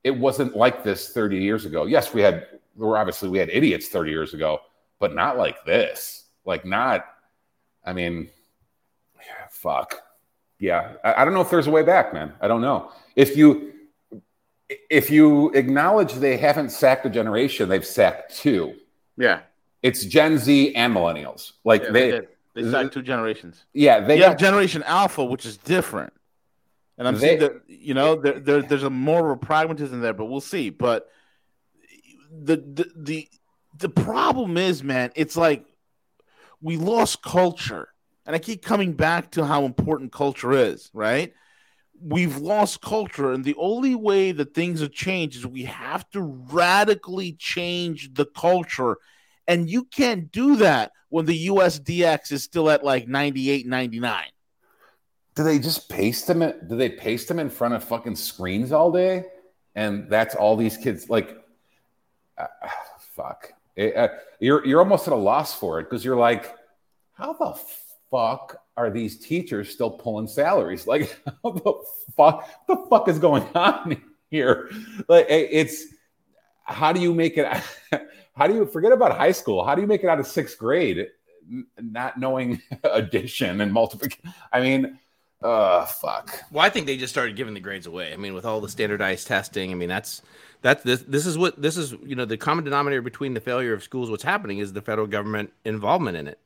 it wasn't like this 30 years ago. Yes, we had were obviously we had idiots 30 years ago, but not like this. Like not. I mean, fuck. Yeah, I, I don't know if there's a way back, man. I don't know if you if you acknowledge they haven't sacked a generation, they've sacked two. Yeah, It's Gen Z and millennials. Like Yeah, they, did. they sacked two generations. yeah, they have Generation Alpha, which is different. and I'm They- saying that you know there, there there's a more of a pragmatism there, but we'll see. But the the the the problem is, man, it's like we lost culture, and I keep coming back to how important culture is, right? We've lost culture, and the only way that things have changed is we have to radically change the culture. And you can't do that when the USDX is still at like 98, 99. Do they just paste them? In, do they paste them in front of fucking screens all day? And that's all these kids like. Uh, fuck. It, uh, you're you're almost at a loss for it because you're like, how the fuck are these teachers still pulling salaries? Like, the fuck? The fuck is going on here? Like, it's how do you make it? How do you forget about high school? How do you make it out of sixth grade, not knowing addition and multiplication? I mean, uh, fuck. Well, I think they just started giving the grades away. I mean, with all the standardized testing, I mean that's that's this this is what this is you know the common denominator between the failure of schools. What's happening is the federal government involvement in it,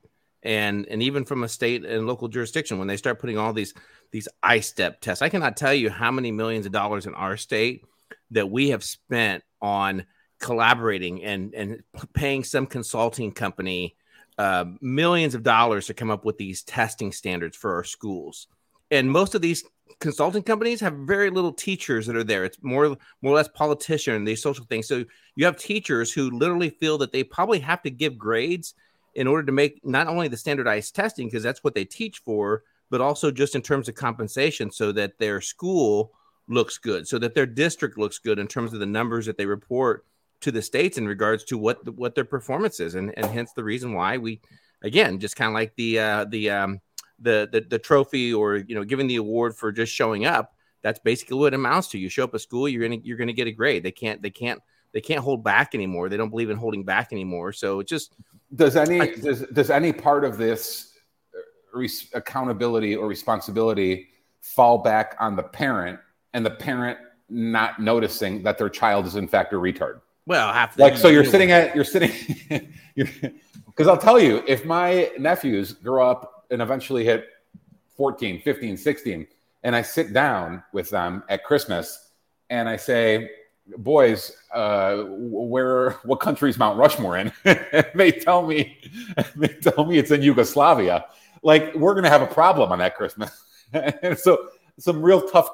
and and even from a state and local jurisdiction when they start putting all these these ISTEP tests. I cannot tell you how many millions of dollars in our state that we have spent on collaborating and and paying some consulting company uh, millions of dollars to come up with these testing standards for our schools and most of these consulting companies have very little teachers that are there it's more more or less politician these social things so you have teachers who literally feel that they probably have to give grades in order to make not only the standardized testing because that's what they teach for but also just in terms of compensation so that their school looks good so that their district looks good in terms of the numbers that they report to the states in regards to what what their performance is. And and hence the reason why we again just kind of like the uh the um the, the the trophy or you know giving the award for just showing up that's basically what it amounts to. You show up at school you're gonna you're gonna get a grade. They can't they can't they can't hold back anymore. They don't believe in holding back anymore. So it just Does any does does any part of this res- accountability or responsibility fall back on the parent and the parent not noticing that their child is in fact a retard? well half the, Like so, you're sitting at you're sitting because I'll tell you, if my nephews grow up and eventually hit 14, 15, 16, and I sit down with them at Christmas and I say, boys, uh, where, what country is Mount Rushmore in? they tell me, they tell me it's in Yugoslavia. Like we're going to have a problem on that Christmas. and so some real tough,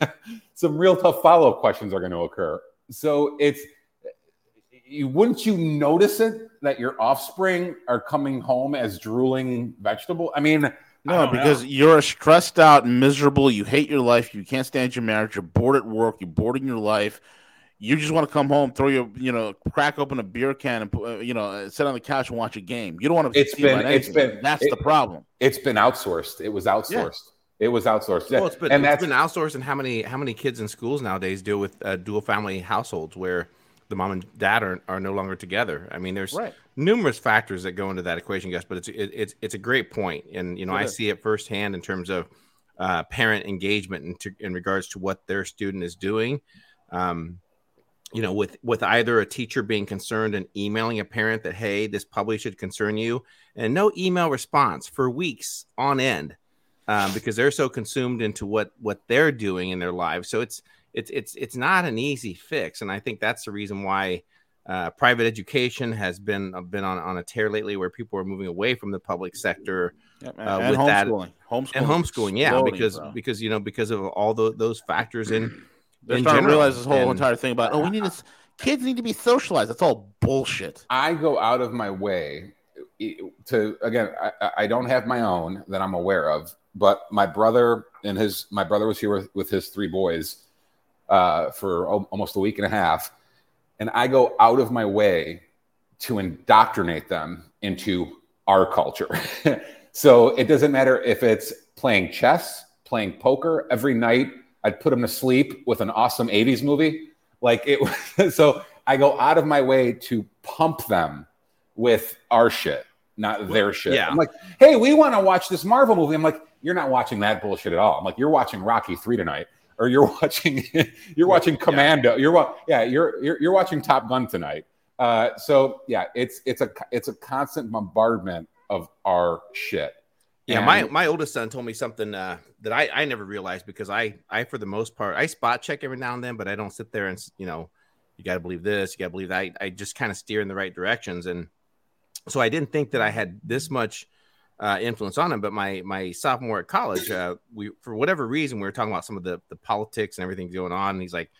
some real tough follow-up questions are going to occur. So it's, you wouldn't you notice it that your offspring are coming home as drooling vegetable? I mean, No, because know. you're stressed out and miserable. You hate your life. You can't stand your marriage. You're bored at work. You're bored in your life. You just want to come home, throw your, you know, crack open a beer can and, uh, you know, uh, sit on the couch and watch a game. You don't want to. It's see about been- it's anything. been- That's it- the problem. it's been outsourced. It was outsourced. It was outsourced. well, it's been, and it's that's been outsourced and how many how many kids in schools nowadays deal with uh, dual family households where the mom and dad are, are no longer together i mean there's Right. numerous factors that go into that equation guys but it's it, it's it's a great point and you know It i see it firsthand in terms of uh, parent engagement in, to, in regards to what their student is doing um, you know with with either a teacher being concerned and emailing a parent that hey this probably should concern you and no email response for weeks on end um, because they're so consumed into what what they're doing in their lives so it's it's it's it's not an easy fix and i think that's the reason why uh, private education has been uh, been on, on a tear lately where people are moving away from the public sector Yep, uh, and with that homeschooling. Homeschooling and homeschooling yeah because bro. because you know because of all tho- those factors in They're in starting to realize this whole And- entire thing about oh we need to kids need to be socialized. That's all bullshit. I go out of my way to again. I, I don't have my own that I'm aware of, but my brother and his my brother was here with, with his three boys uh, for almost a week and a half, and I go out of my way to indoctrinate them into our culture. so it doesn't matter if it's playing chess, playing poker every night. I'd put them to sleep with an awesome 80s movie. Like it was, so I go out of my way to pump them with our shit, not their shit. yeah. I'm like, hey, we want to watch this Marvel movie. I'm like, you're not watching that bullshit at all. I'm like, you're watching Rocky 3 tonight. Or you're watching, you're watching Commando. You're wa- yeah, you're, you're you're watching Top Gun tonight. Uh, so yeah, it's it's a it's a constant bombardment of our shit. Yeah, my, And- my oldest son told me something uh, that I, I never realized because I I for the most part I spot check every now and then, but I don't sit there and you know you got to believe this, you got to believe that. I, I just kind of steer in the right directions, and so I didn't think that I had this much uh, influence on him. But my my sophomore at college, uh, we for whatever reason we were talking about some of the the politics and everything going on, and he's like,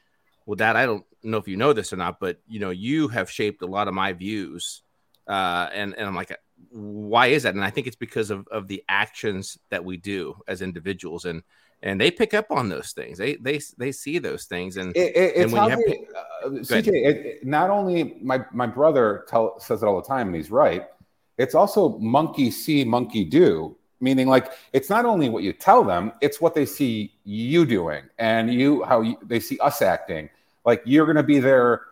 "Well, Dad, I don't know if you know this or not, but you know you have shaped a lot of my views." Uh, and and I'm like, why is that? And I think it's because of, of the actions that we do as individuals, and and they pick up on those things. They they they see those things, and It, it, and it's when you have they, uh. CJ. It, not only my my brother tell, says it all the time, and he's right. It's also monkey see, monkey do. Meaning, like it's not only what you tell them; it's what they see you doing, and you how you, they see us acting. Like you're going to be there,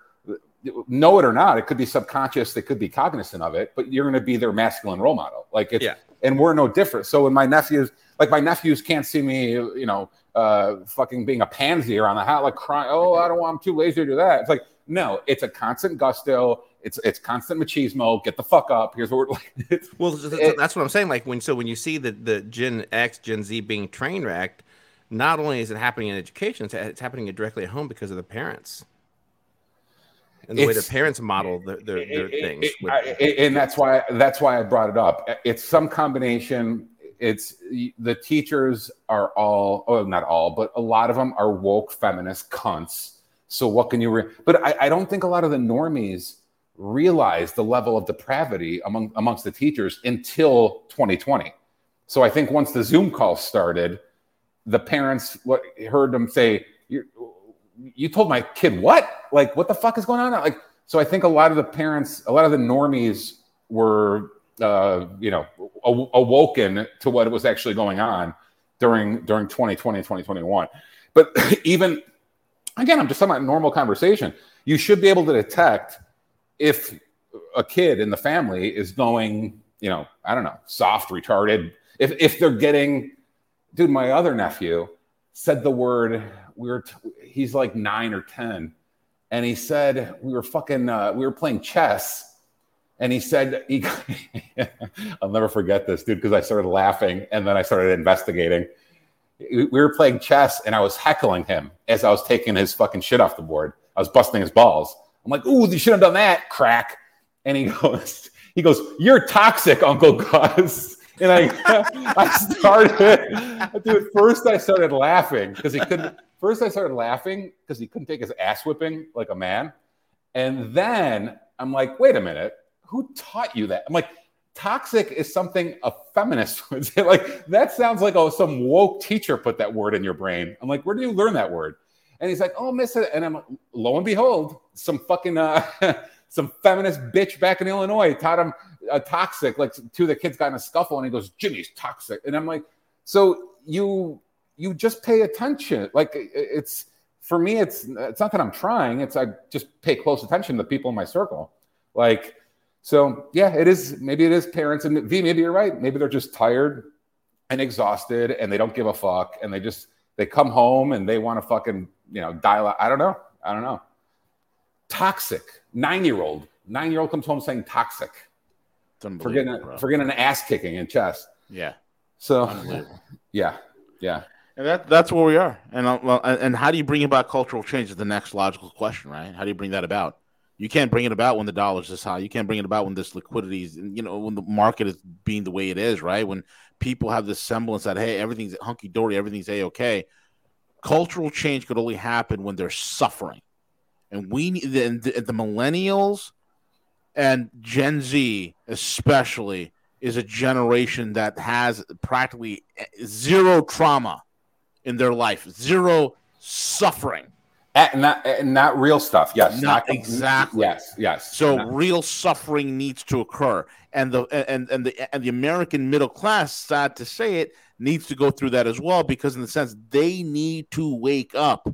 know it or not. It could be subconscious. They could be cognizant of it, but you're going to be their masculine role model. Like it's Yeah. and we're no different. So when my nephews, like my nephews, can't see me, you know, uh, fucking being a pansy around the house, like crying. Oh, I don't want. I'm too lazy to do that. It's like no, it's a constant gusto. It's it's constant machismo. Get the fuck up. Here's what we're like. Well, th- that's what I'm saying. Like when so when you see the the Gen X, Gen Z being train wrecked, not only is it happening in education, it's, it's happening directly at home because of the parents and the way the parents model their their, their things. it- with- I- and that's why that's why I brought it up. It's some combination. It's the teachers are all, oh, not all, but a lot of them are woke feminist cunts. So what can you? Re- but I, I don't think a lot of the normies realize the level of depravity among amongst the teachers until 2020. So I think once the Zoom call started, the parents what heard them say, "You told my kid what? Like what the fuck is going on?" Like so, I think a lot of the parents, a lot of the normies were, uh, you know, aw- awoken to what was actually going on during during 2020 and 2021. But even again, I'm just talking about normal conversation. You should be able to detect if a kid in the family is going, you know, I don't know, soft, retarded. If if they're getting, dude, my other nephew said the word. We were, t- he's like nine or ten, and he said we were fucking, uh, we were playing chess, and he said he, I'll never forget this, dude, because I started laughing and then I started investigating. We we were playing chess, and I was heckling him as I was taking his fucking shit off the board. I was busting his balls. I'm like, "Ooh, you should have done that, crack." And he goes, "He goes, you're toxic, Uncle Gus." And I, I started, dude. First, I started laughing because he couldn't. First, I started laughing because he couldn't take his ass whipping like a man. And then I'm like, wait a minute, who taught you that? I'm like, toxic is something a feminist would say. Like, that sounds like oh, some woke teacher put that word in your brain. I'm like, where do you learn that word? And he's like, oh, miss it. And I'm like, lo and behold, some fucking uh, some feminist bitch back in Illinois taught him uh, toxic. Like two of the kids got in a scuffle, and he goes, Jimmy's toxic. And I'm like, so you you just pay attention. Like it's for me, it's it's not that I'm trying. It's I just pay close attention to the people in my circle. Like so, yeah, it is. Maybe it is parents, and V. Maybe you're right. Maybe they're just tired and exhausted, and they don't give a fuck, and they just they come home and they want to fucking you know dial out. I don't know. I don't know. Toxic nine year old nine year old comes home saying toxic for getting bro. for getting an ass kicking in chess. Yeah. So yeah, yeah. And that that's where we are. And uh, and, and how do you bring about cultural change is the next logical question, right? How do you bring that about? You can't bring it about when the dollar's this high. You can't bring it about when this liquidity is, you know, when the market is being the way it is, right? When people have this semblance that hey, everything's hunky dory, everything's a okay. Cultural change could only happen when they're suffering, and we need the, the, the millennials and Gen Z especially is a generation that has practically eh, zero trauma in their life, zero suffering. And not and not real stuff. Yes, Not exactly. Yes, yes. So Not- real suffering needs to occur, and the and and the and the American middle class, sad to say it, needs to go through that as well because in the sense they need to wake up.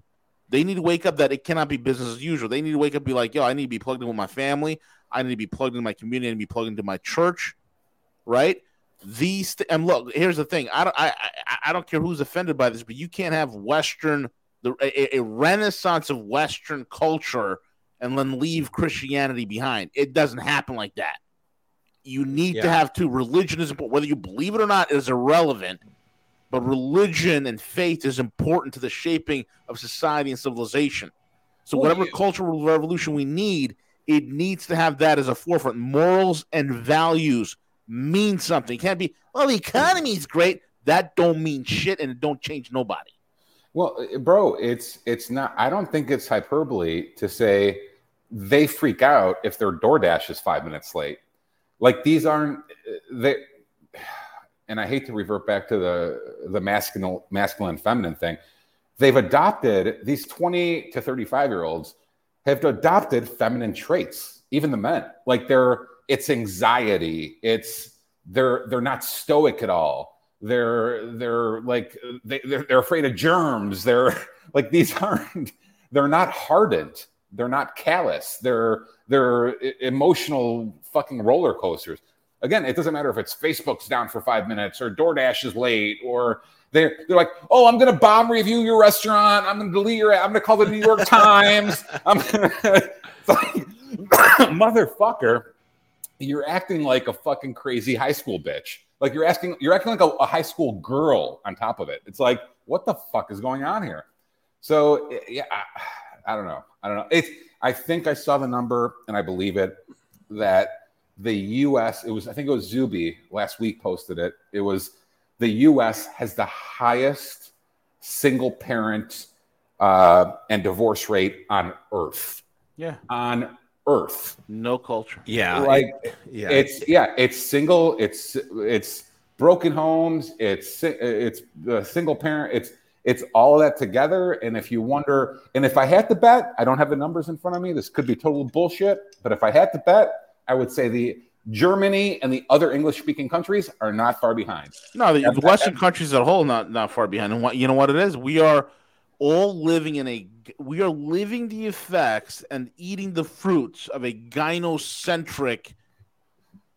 They need to wake up that it cannot be business as usual. They need to wake up and be like, yo, I need to be plugged in with my family. I need to be plugged into my community. I need to be plugged into my church, right? These th- and look, here's the thing. I don't I, I I don't care who's offended by this, but you can't have Western the a, a renaissance of Western culture and then leave Christianity behind. It doesn't happen like that. You need to have two. Religion is important. Whether you believe it or not is irrelevant. But religion and faith is important to the shaping of society and civilization. So, whatever cultural revolution we need, it needs to have that as a forefront. Morals and values mean something. It can't be, well, the economy is great. That don't mean shit and it don't change nobody. Well, uh, bro, it's it's not. I don't think it's hyperbole to say they freak out if their DoorDash is five minutes late. Like these aren't they. And I hate to revert back to the the masculine masculine feminine thing. They've adopted these twenty to thirty five year olds have adopted feminine traits. Even the men, like they're it's anxiety. It's they're they're not stoic at all they're they're like they, they're, they're afraid of germs they're like these aren't they're not hardened they're not callous they're they're emotional fucking roller coasters again it doesn't matter if it's facebook's down for five minutes or doordash is late or they're, they're like oh i'm gonna bomb review your restaurant i'm gonna delete your i'm gonna call the new york times i'm like, motherfucker you're acting like a fucking crazy high school bitch. Like you're asking, you're acting like a, a high school girl on top of it. It's like, what the fuck is going on here? So yeah, I, I don't know. I don't know. It's. I think I saw the number and I believe it that the U.S. It was. I think it was Zuby last week posted it. It was the U.S. has the highest single parent uh, and divorce rate on Earth. Yeah. On Earth. No culture. Yeah. Like yeah. it's yeah, it's single, it's it's broken homes, it's it's the single parent, it's it's all of that together. And if you wonder, and if I had to bet, I don't have the numbers in front of me. This could be total bullshit, but if I had to bet, I would say the Germany and the other English-speaking countries are not far behind. No, the Western countries as a whole not not far behind. And what you know what it is? We are all living in a we are living the effects and eating the fruits of a gynocentric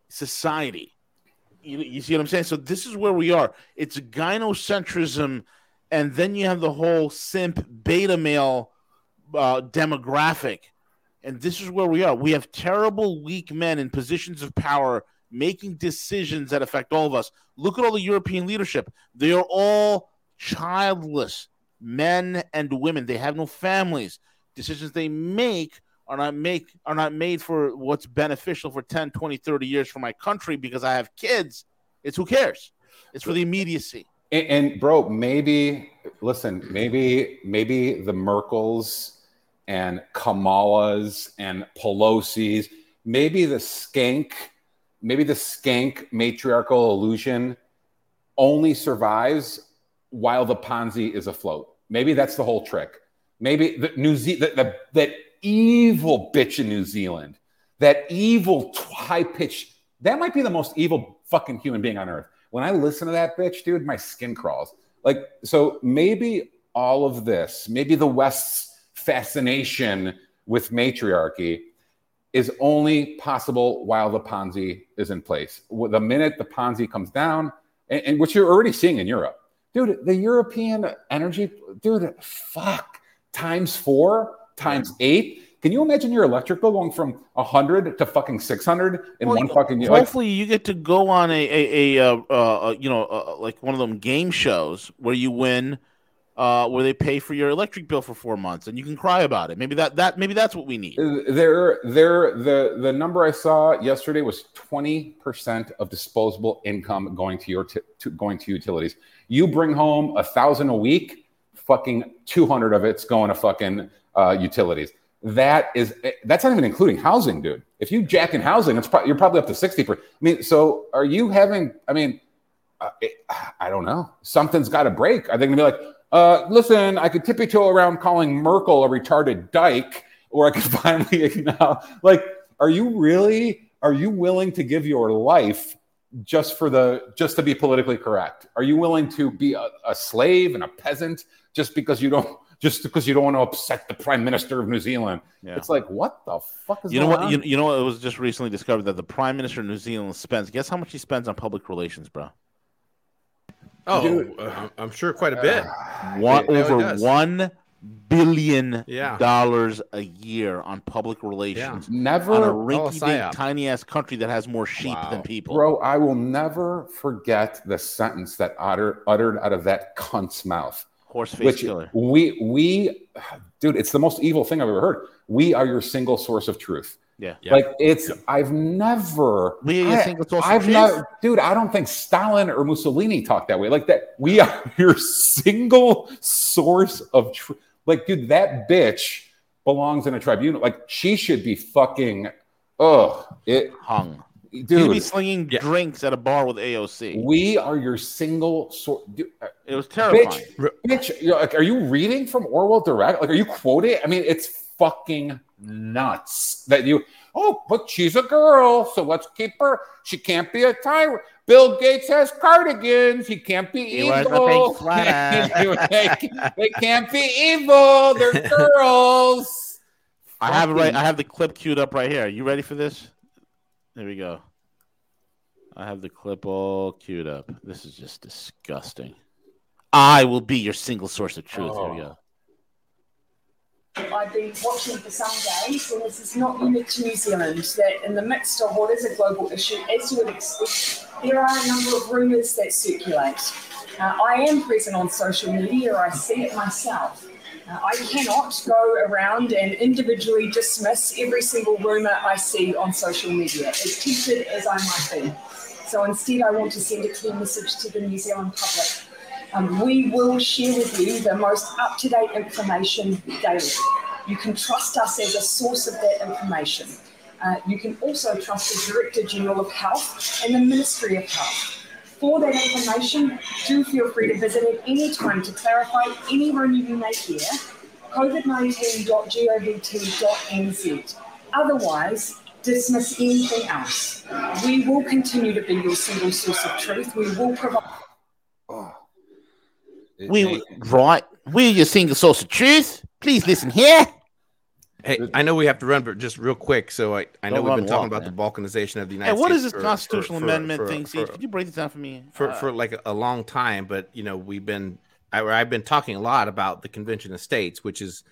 society. You, you see what I'm saying? So this is where we are. It's gynocentrism, and then you have the whole simp beta male uh, demographic, and this is where we are. We have terrible, weak men in positions of power making decisions that affect all of us. Look at all the European leadership; they are all childless men and women. They have no families. Decisions they make are not make are not made for what's beneficial for 10, 20, 30 years for my country because I have kids. It's who cares. It's for the immediacy. And, and bro, maybe listen, maybe maybe the Merkels and Kamalas and Pelosi's, maybe the skank, maybe the skank matriarchal illusion only survives while the Ponzi is afloat. Maybe that's the whole trick. Maybe the New Ze- the, the, that evil bitch in New Zealand, that evil high pitched, that might be the most evil fucking human being on earth. When I listen to that bitch, dude, my skin crawls. Like, so maybe all of this, maybe the West's fascination with matriarchy is only possible while the Ponzi is in place. The minute the Ponzi comes down, and, and which you're already seeing in Europe, dude, the European energy, dude, fuck, times four, times eight. Can you imagine your electric bill going from 100 to fucking 600 in Well, one fucking year? Hopefully, you get to go on a a, a, uh, uh, you know uh, like one of them game shows where you win, uh, where they pay for your electric bill for four months and you can cry about it. Maybe that that maybe that's what we need. There, there, the the number I saw yesterday was twenty percent of disposable income going to your t- to, going to utilities. You bring home a thousand a week, fucking two hundred of it's going to fucking uh, utilities. That is that's not even including housing, dude. If you jack in housing, it's pro- you're probably up to sixty percent. I mean, so are you having? I mean, uh, it, I don't know. Something's got to break. Are they going to be like, uh, listen, I could tippy toe around calling Merkel a retarded dyke, or I could finally acknowledge. Like, are you really? Are you willing to give your life just for the just to be politically correct? Are you willing to be a, a slave and a peasant just because you don't? Just because you don't want to upset the prime minister of New Zealand, Yeah. it's like what the fuck is You know what? on? You, you know what? It was just recently discovered that the prime minister of New Zealand spends. Guess how much he spends on public relations, bro? Oh, Dude. uh, I'm sure quite a bit. One it over does. one billion Yeah. dollars a year on public relations Never on a Oh, rinky dink psyop. tiny ass country that has more sheep than people. Bro, I will never forget the sentence that utter, uttered out of that cunt's mouth. Horseface Which killer. we we dude, it's the most evil thing I've ever heard. We are your single source of truth. Yeah. Like it's I've never We are I- single source of I've never dude, I don't think Stalin or Mussolini talked that way. Like that we are your single source of truth. Like, dude, that bitch belongs in a tribunal. Like she should be fucking oh it hung. Dude, You'd be slinging drinks at a bar with AOC. we are your single source. Uh, it was terrifying. Bitch, bitch you're like, are you reading from Orwell direct? Like, are you quoting? I mean, it's fucking nuts that you. Oh, but she's a girl, so let's keep her. She can't be a tyrant. Bill Gates has cardigans. He can't be He evil. they, they can't be evil. They're girls. I have it right. I have the clip queued up right here. Are You ready for this? There we go. I have the clip all queued up. This is just disgusting. I will be your single source of truth. Here we oh. go. I've been watching for some days, and this is not unique to New Zealand, that in the midst of what is a global issue, as you would expect, there are a number of rumours that circulate. Uh, I am present on social media, I see it myself. Uh, I cannot go around and individually dismiss every single rumour I see on social media, as tempted as I might be. So instead, I want to send a clear message to the New Zealand public. Um, we will share with you the most up to date information daily. You can trust us as a source of that information. Uh, you can also trust the Director General of Health and the Ministry of Health. For that information, do feel free to visit at any time to clarify any you may hear. COVID19.govt.nz. Otherwise, dismiss anything else. We will continue to be your single source of truth. We will provide. We right. We're your single source of truth. Please listen here. Hey, I know we have to run, but just real quick. So I, I know Don't we've been talking walk, about the balkanization of the United Hey, what States. is this for- constitutional for- for- amendment for- thing? Steve? for- Could you break this down for me? for Uh, for like a long time, but you know we've been I, I've been talking a lot about the Convention of States, which is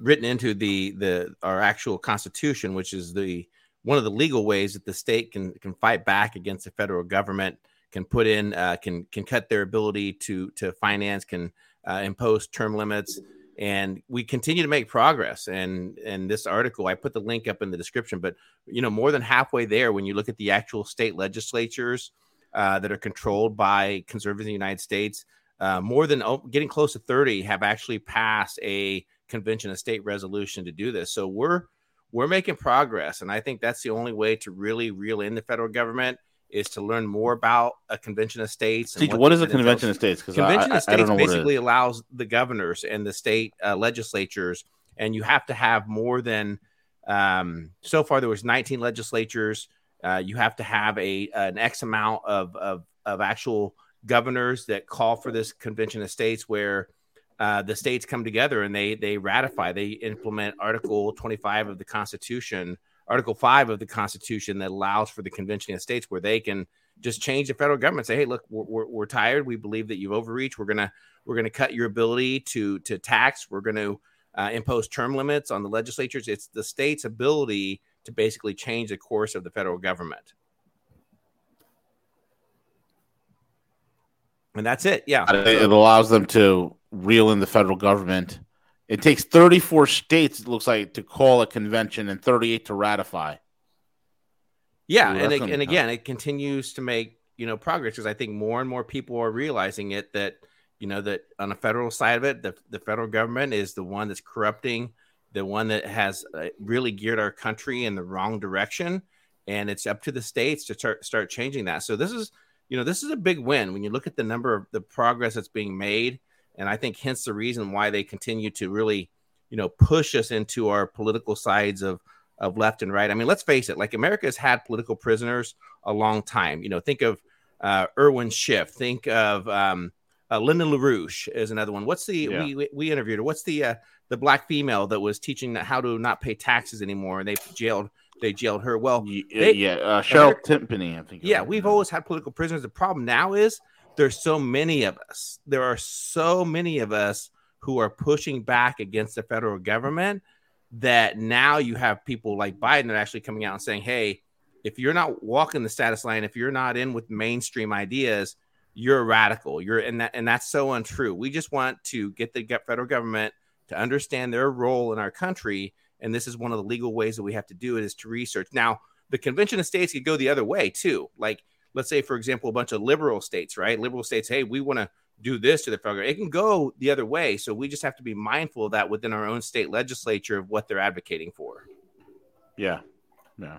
written into the the our actual Constitution, which is the one of the legal ways that the state can can fight back against the federal government, can put in uh, can can cut their ability to to finance, can uh, impose term limits, and we continue to make progress. And and this article, I put the link up in the description, but you know more than halfway there when you look at the actual state legislatures uh, that are controlled by conservatives in the United States. Uh, more than oh, getting close to 30 have actually passed a convention of state resolution to do this. So we're we're making progress, and I think that's the only way to really reel in the federal government is to learn more about a convention of states. Teacher, what is a entails. convention of states? 'Cause I- Convention I- of states don't know what it is. basically allows the governors and the state uh, legislatures, and you have to have more than. Um, so far, there was 19 legislatures. Uh, you have to have a an X amount of of, of actual governors that call for this convention of states where uh, the states come together and they they ratify they implement article 25 of the constitution article 5 of the constitution that allows for the convention of states where they can just change the federal government say hey look we're, we're, we're tired. We believe that you've overreached. We're gonna we're gonna cut your ability to to tax. We're gonna uh, impose term limits on the legislatures. It's the state's ability to basically change the course of the federal government. And that's it. Yeah. It allows them to reel in the federal government. It takes 34 states, it looks like, to call a convention and 38 to ratify. Yeah, Ooh, and it, and again, it continues to make you know progress because I think more and more people are realizing it that you know that on the federal side of it, the the federal government is the one that's corrupting, the one that has uh, really geared our country in the wrong direction, and it's up to the states to start start changing that. So this is you know this is a big win when you look at the number of the progress that's being made, and I think hence the reason why they continue to really you know push us into our political sides of of left and right. I mean, let's face it, like America has had political prisoners a long time. You know, think of uh, Irwin Schiff, think of um, uh, Linda LaRouche is another one. What's the Yeah. we, we we interviewed her? What's the uh, the black female that was teaching how to not pay taxes anymore, and they jailed they jailed her. Well, Yeah, yeah, uh, Cheryl Timpany, I think. Yeah, we've always had political prisoners. The problem now is there's so many of us. There are so many of us who are pushing back against the federal government that now you have people like Biden that are actually coming out and saying, hey, if you're not walking the status line, if you're not in with mainstream ideas, you're a radical. You're and that and that's so untrue. We just want to get the federal government to understand their role in our country, and this is one of the legal ways that we have to do it is to research. Now, the convention of states could go the other way too. Like, let's say, for example, a bunch of liberal states, right? Liberal states, hey, we want to do this to the federal. It can go the other way. So we just have to be mindful of that within our own state legislature of what they're advocating for. Yeah. Yeah.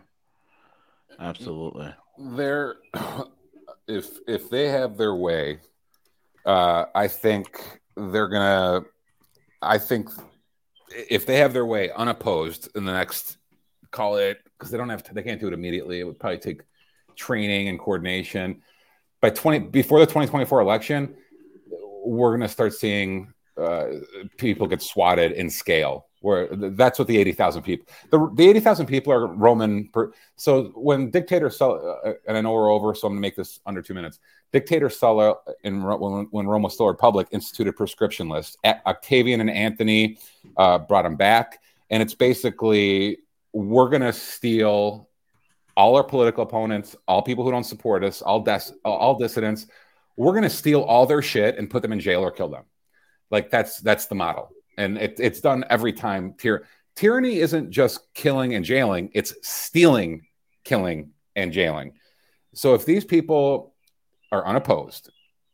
Absolutely. They're if if they have their way, uh, I think they're gonna. I think if they have their way unopposed in the next, call it because they don't have to, they can't do it immediately. It would probably take training and coordination. By twenty before the twenty twenty four election, we're gonna start seeing uh, people get swatted in scale where that's what the 80,000 people the, the 80,000 people are Roman per, so when dictator Sulla uh, and I know we're over so I'm going to make this under 2 minutes dictator Sulla in when, when Rome was still a republic instituted proscription list Octavian and Antony uh, brought them back and it's basically we're going to steal all our political opponents all people who don't support us all all dissidents we're going to steal all their shit and put them in jail or kill them like that's that's the model and it, it's done every time. Tyr- tyranny isn't just killing and jailing; it's stealing, killing, and jailing. So if these people are unopposed,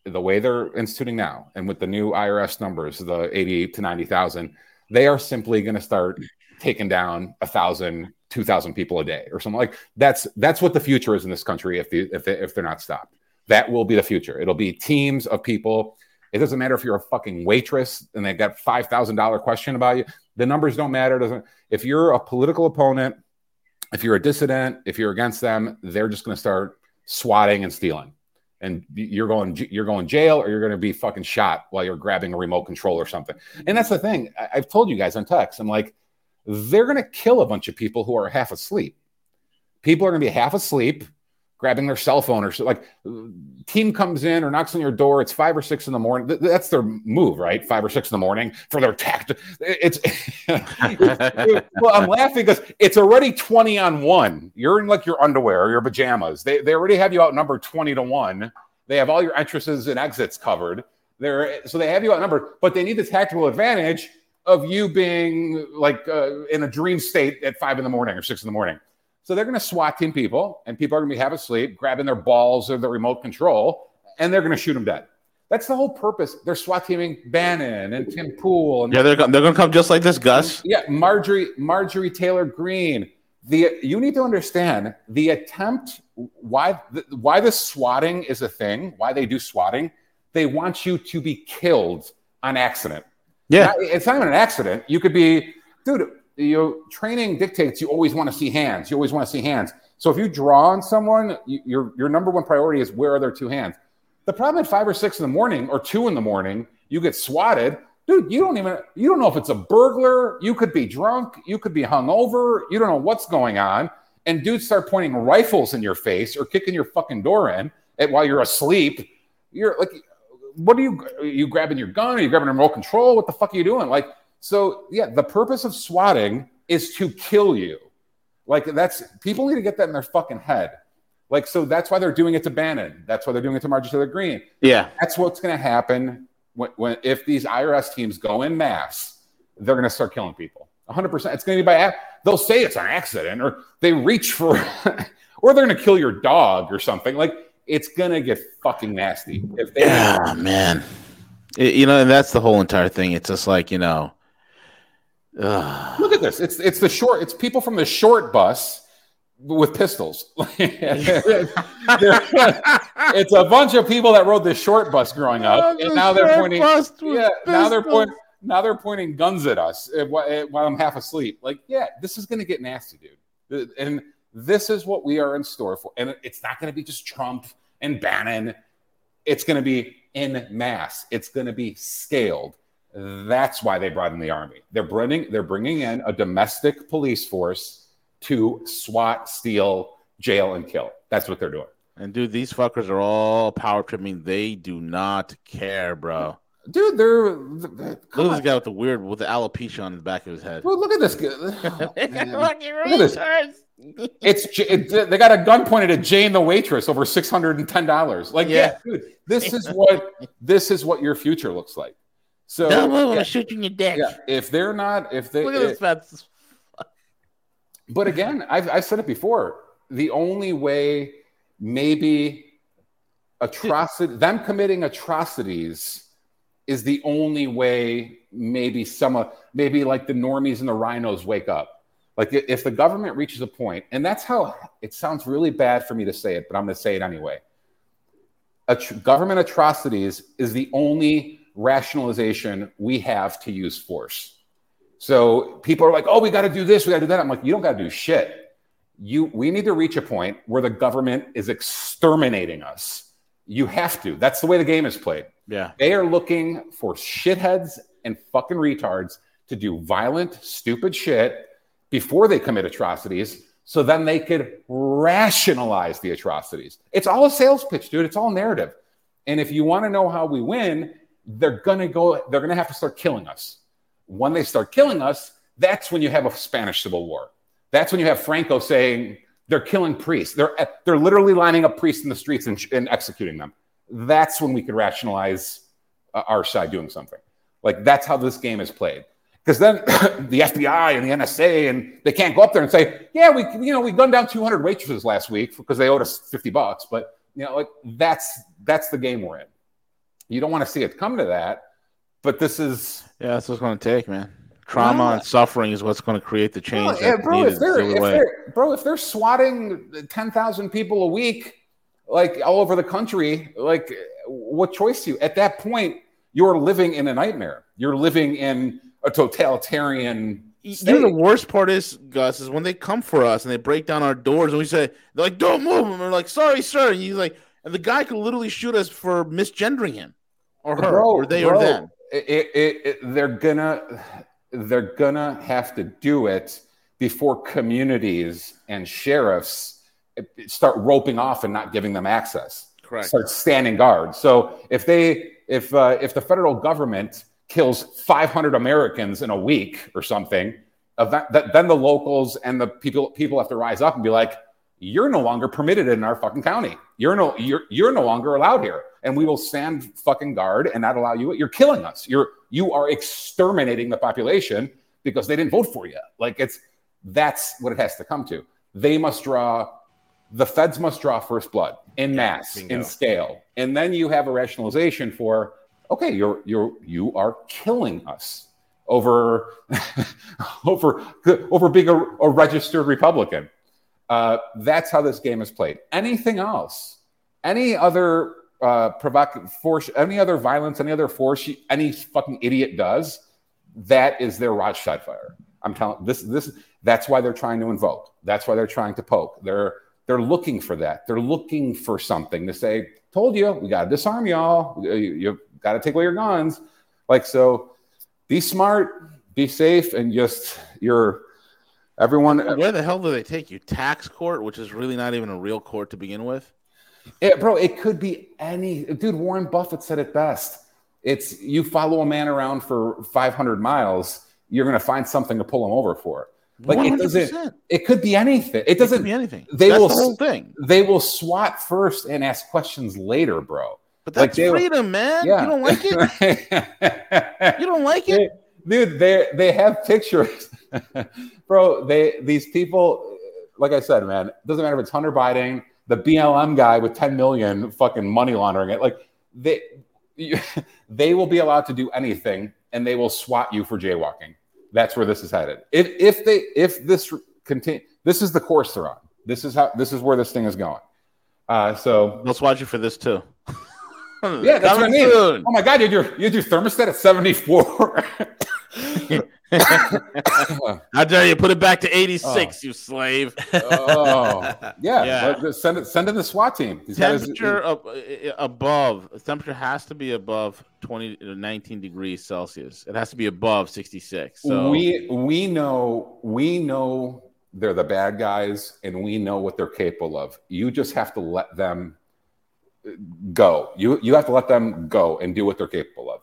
the way they're instituting now, and with the new IRS numbers, the eighty-eight to ninety thousand, they are simply going to start taking down a thousand, two thousand people a day, or something like that's that's what the future is in this country. If the, if they, if they're not stopped, that will be the future. It'll be teams of people it doesn't matter if you're a fucking waitress and they got five thousand dollar question about you. The numbers don't matter. Doesn't if you're a political opponent, if you're a dissident, if you're against them, they're just going to start swatting and stealing, and you're going you're going jail or you're going to be fucking shot while you're grabbing a remote control or something. And that's the thing. I've told you guys on text. I'm like, they're going to kill a bunch of people who are half asleep. People are going to be half asleep grabbing their cell phone or so like team comes in or knocks on your door it's five or six in the morning that's their move right? Five or six in the morning for their tact it's well i'm laughing because it's already 20 on one. You're in like your underwear or your pajamas. They, they already have you outnumbered 20 to 1 they have all your entrances and exits covered. They're so they have you outnumbered but they need the tactical advantage of you being like uh, in a dream state at five in the morning or six in the morning so they're going to SWAT team people, and people are going to be half asleep, grabbing their balls or the remote control, and they're going to shoot them dead. That's the whole purpose. They're SWAT teaming Bannon and Tim Pool. And yeah, they're, they're going to come just like this, Gus. Yeah, Marjorie Marjorie Taylor Greene. The you need to understand the attempt why the, why the swatting is a thing. Why they do swatting? They want you to be killed on accident. Yeah, it's not even an accident. You could be, dude your training dictates you always want to see hands. You always want to see hands. So if you draw on someone, you, your your number one priority is where are their two hands. The problem at five or six in the morning or two in the morning, you get swatted, dude. You don't even you don't know if it's a burglar. You could be drunk. You could be hungover. You don't know what's going on. And dudes start pointing rifles in your face or kicking your fucking door in while you're asleep. You're like, what are you? Are you grabbing your gun? Are you grabbing a remote control? What the fuck are you doing? Like so, yeah, the purpose of swatting is to kill you. Like, that's people need to get that in their fucking head. Like, so that's why they're doing it to Bannon. That's why they're doing it to Marjorie Taylor Greene. Yeah. That's what's going to happen when, when, if these IRS teams go in mass, they're going to start killing people. 100%. It's going to be by, they'll say it's an accident or they reach for, or they're going to kill your dog or something. Like, it's going to get fucking nasty. If they, yeah, man. It, you know, and that's the whole entire thing. It's just like, you know, Ugh. Look at this. It's it's the short. It's people from the short bus with pistols. it's a bunch of people that rode the short bus growing up, oh, and now they're pointing. Yeah, now they're pointing. Now they're pointing guns at us eh, eh, while I'm half asleep. Like, yeah, this is going to get nasty, dude. And this is what we are in store for. And it's not going to be just Trump and Bannon. It's going to be in mass. It's going to be scaled. That's why they brought in the army. They're bringing they're bringing in a domestic police force to SWAT, steal, jail, and kill. That's what they're doing. And dude, these fuckers are all power tripping. They do not care, bro. dude. They're, Look at this guy with the weird with the alopecia on the back of his head. well, look at this. guy. Oh, Fucking Look at this. It's it, they got a gun pointed at Jane the waitress over six hundred and ten dollars. Like, yeah. Yeah. dude, this is what this is what your future looks like. So, move, yeah, gonna shoot you in your dick. yeah, if they're not, if they, Look at this fat. but again, I've, I've said it before. The only way, maybe, atrocity, them committing atrocities, is the only way. Maybe some, of- maybe like the normies and the RINOs wake up. Like if the government reaches a point, and that's how it sounds really bad for me to say it, but I'm going to say it anyway. At- government atrocities is the only rationalization we have to use force. So people are like, "Oh, we got to do this, we got to do that." I'm like, "You don't got to do shit. You, we need to reach a point where the government is exterminating us. You have to. That's the way the game is played. Yeah. They are looking for shitheads and fucking retards to do violent, stupid shit before they commit atrocities, so then they could rationalize the atrocities. It's all a sales pitch, dude. It's all narrative. And if you want to know how we win, they're gonna go. They're gonna have to start killing us. When they start killing us, that's when you have a Spanish Civil War. That's when you have Franco saying they're killing priests. They're they're literally lining up priests in the streets and, and executing them. That's when we could rationalize uh, our side doing something. Like that's how this game is played. Because then the FBI and the NSA and they can't go up there and say, "Yeah, we you know we gunned down 200 waitresses last week because they owed us 50 bucks." But you know, like that's that's the game we're in. You don't want to see it come to that, but this is Yeah, that's what's going to take, man. Trauma Yeah. and suffering is what's going to create the change. Bro, yeah, bro, if they're, if they're bro, if they're swatting ten thousand people a week, like all over the country, like what choice do you? At that point, you're living in a nightmare. You're living in a totalitarian. You know the worst part is, Gus, is when they come for us and they break down our doors and we say, they're like, don't move. And we're like, sorry, sir. And you like, and the guy could literally shoot us for misgendering him or her Bro, or they bro, or them. It, it, it, they're gonna they're gonna have to do it before communities and sheriffs start roping off and not giving them access. Correct. Start standing guard. So if they if uh, if the federal government kills 500 Americans in a week or something, of that, that, then the locals and the people people have to rise up and be like, you're no longer permitted in our fucking county. You're no you're you're no longer allowed here, and we will stand fucking guard and not allow you. You're killing us. You're you are exterminating the population because they didn't vote for you. Like it's that's what it has to come to. They must draw. The feds must draw first blood in mass, bingo. in scale, and then you have a rationalization for okay, you're you're you are killing us over over over being a, a registered Republican. Uh, that's how this game is played. Anything else, any other uh, provoc- force, any other violence, any other force, any fucking idiot does, that is their Reichstag fire. I'm telling this. This that's why they're trying to invoke. That's why they're trying to poke. They're they're looking for that. They're looking for something to say. Told you, we got to disarm y'all. You, you got to take away your guns. Like so, be smart, be safe, and just you're everyone. Where the hell do they take you? Tax court, which is really not even a real court to begin with. Yeah, bro, it could be any dude. Warren Buffett said it best. It's you follow a man around for 500 miles, you're going to find something to pull him over for. Like it doesn't. It could be anything. It doesn't be anything. They That's will the whole thing. They will swat first and ask questions later, bro. But that's they- freedom, man. Yeah. You don't like it? you don't like it? dude they they have pictures bro they these people like i said man it doesn't matter if it's hunter biden the blm guy with 10 million fucking money laundering it like they you, they will be allowed to do anything and they will swat you for jaywalking that's where this is headed if if they if this continue this is the course they're on this is how this is where this thing is going uh so Let's watch you for this too. yeah, that's what I mean. soon. Oh my god, you your you your thermostat at 74. How dare you put it back to 86, you slave. oh, yeah. Yeah. Send it send in the SWAT team. He's his- Temperature uh, above, temperature has to be above 20 to 19 degrees Celsius. It has to be above 66. So we we know we know they're the bad guys and we know what they're capable of. You just have to let them go. You you have to let them go and do what they're capable of.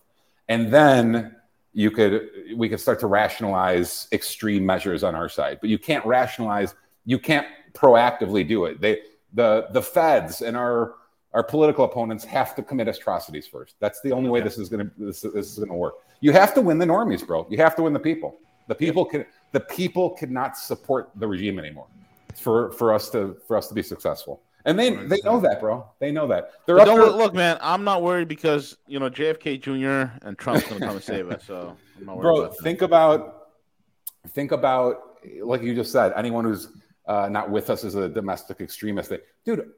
and then you could we could start to rationalize extreme measures on our side. But you can't rationalize. You can't proactively do it. They the the feds and our our political opponents have to commit atrocities first. That's the only way this is gonna this, this is gonna work. You have to win the normies, bro. You have to win the people. The people can the people cannot support the regime anymore for for us to for us to be successful. And they they know that, bro. They know that. They're But up don't there- look, look, man. I'm not worried because you know JFK Jr. and Trump's gonna come and save us. So I'm not worried bro about that. think about think about like you just said anyone who's uh, not with us is a domestic extremist dude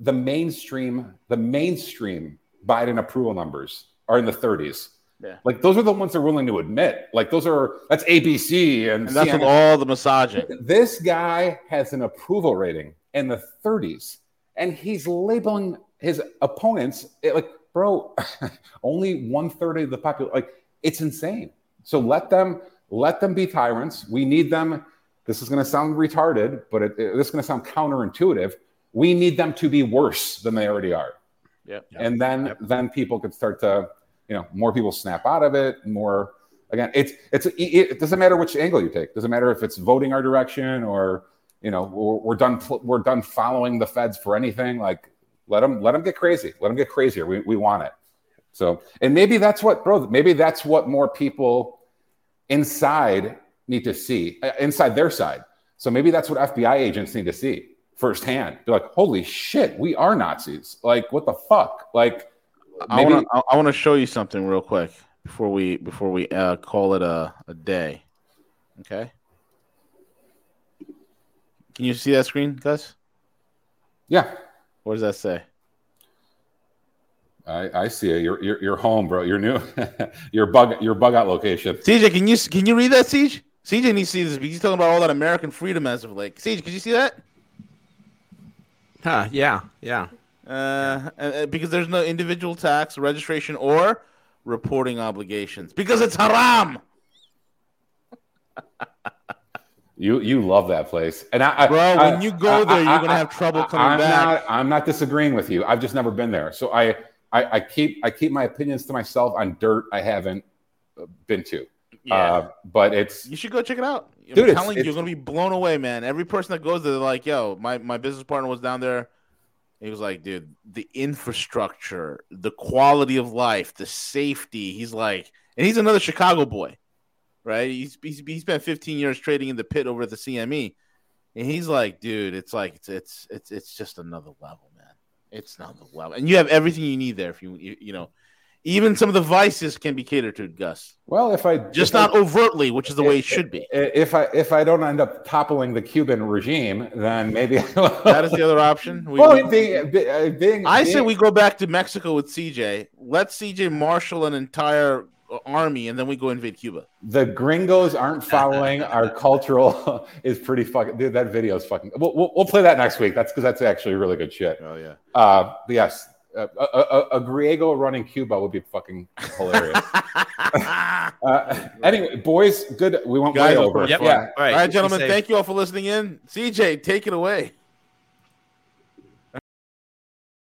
the mainstream the mainstream biden approval numbers are in the 30s Yeah. like those are the ones they're willing to admit like those are that's abc and, And that's CNN. all the massaging. this guy has an approval rating in the 30s and he's labeling his opponents it- like bro only one third of the population like it's insane. So let them let them be tyrants. We need them. This is going to sound retarded but it, it- this is going to sound counterintuitive. We need them to be worse than they already are. Yep. and then then people could start to you know more people snap out of it more again it's it's it, it doesn't matter which angle you take. Doesn't matter if it's voting our direction or you know we're, we're done we're done following the feds for anything like let them let them get crazy let them get crazier. We, we want it. So and maybe that's what bro maybe that's what more people inside need to see uh, inside their side. So maybe that's what fbi agents need to see firsthand. They're like holy shit we are nazis. Like what the fuck? Like I maybe want to I want to show you something real quick before we before we uh, call it a, a day. Okay. Can you see that screen, Gus? yeah What does that say? I, I see it. You're, you're, you're home, bro. You're new. your bug, your bug out location. CJ, can you can you read that, Siege? CJ needs to see this. because He's talking about all that American freedom as of like. Siege, could you see that? Huh, yeah, yeah. Uh, and- and because there's no individual tax, registration, or reporting obligations because it's haram. You, you love that place, and I, I Bro, I- when you go there, you're gonna have trouble coming I'm back. Not, I'm not disagreeing with you. I've just never been there, so I, I, I keep, I keep my opinions to myself on dirt I haven't uh, been to. Yeah. Uh, but it's You should go check it out. I'm Dude, it's- telling you, it's- you're gonna be blown away, man. Every person that goes there, they're like, "Yo, my my business partner was down there." He was like, "Dude, the infrastructure, the quality of life, the safety." He's like, and he's another Chicago boy, right? He's he's he spent 15 years trading in the pit over at the CME, and he's like, "Dude, it's like it's it's it's it's just another level, man. It's another level, and you have everything you need there. If you you, you know." Even some of the vices can be catered to, Gus. well, if I Just if I- not overtly, which is the way it should be. If I if I don't end up toppling the Cuban regime, then maybe That is the other option. We- well, we- being, be- uh, being, I say we go back to Mexico with CJ. Let CJ marshal an entire army, and then we go invade Cuba. the gringos aren't following our cultural is pretty fucking dude that video is fucking we'll, we'll, we'll play that next week that's because that's actually really good shit Oh yeah. uh but yes uh, a, a, a griego running cuba would be fucking hilarious uh, anyway boys good we went Guys, way over yep. yeah All right, gentlemen. Thank you all for listening in. CJ, take it away.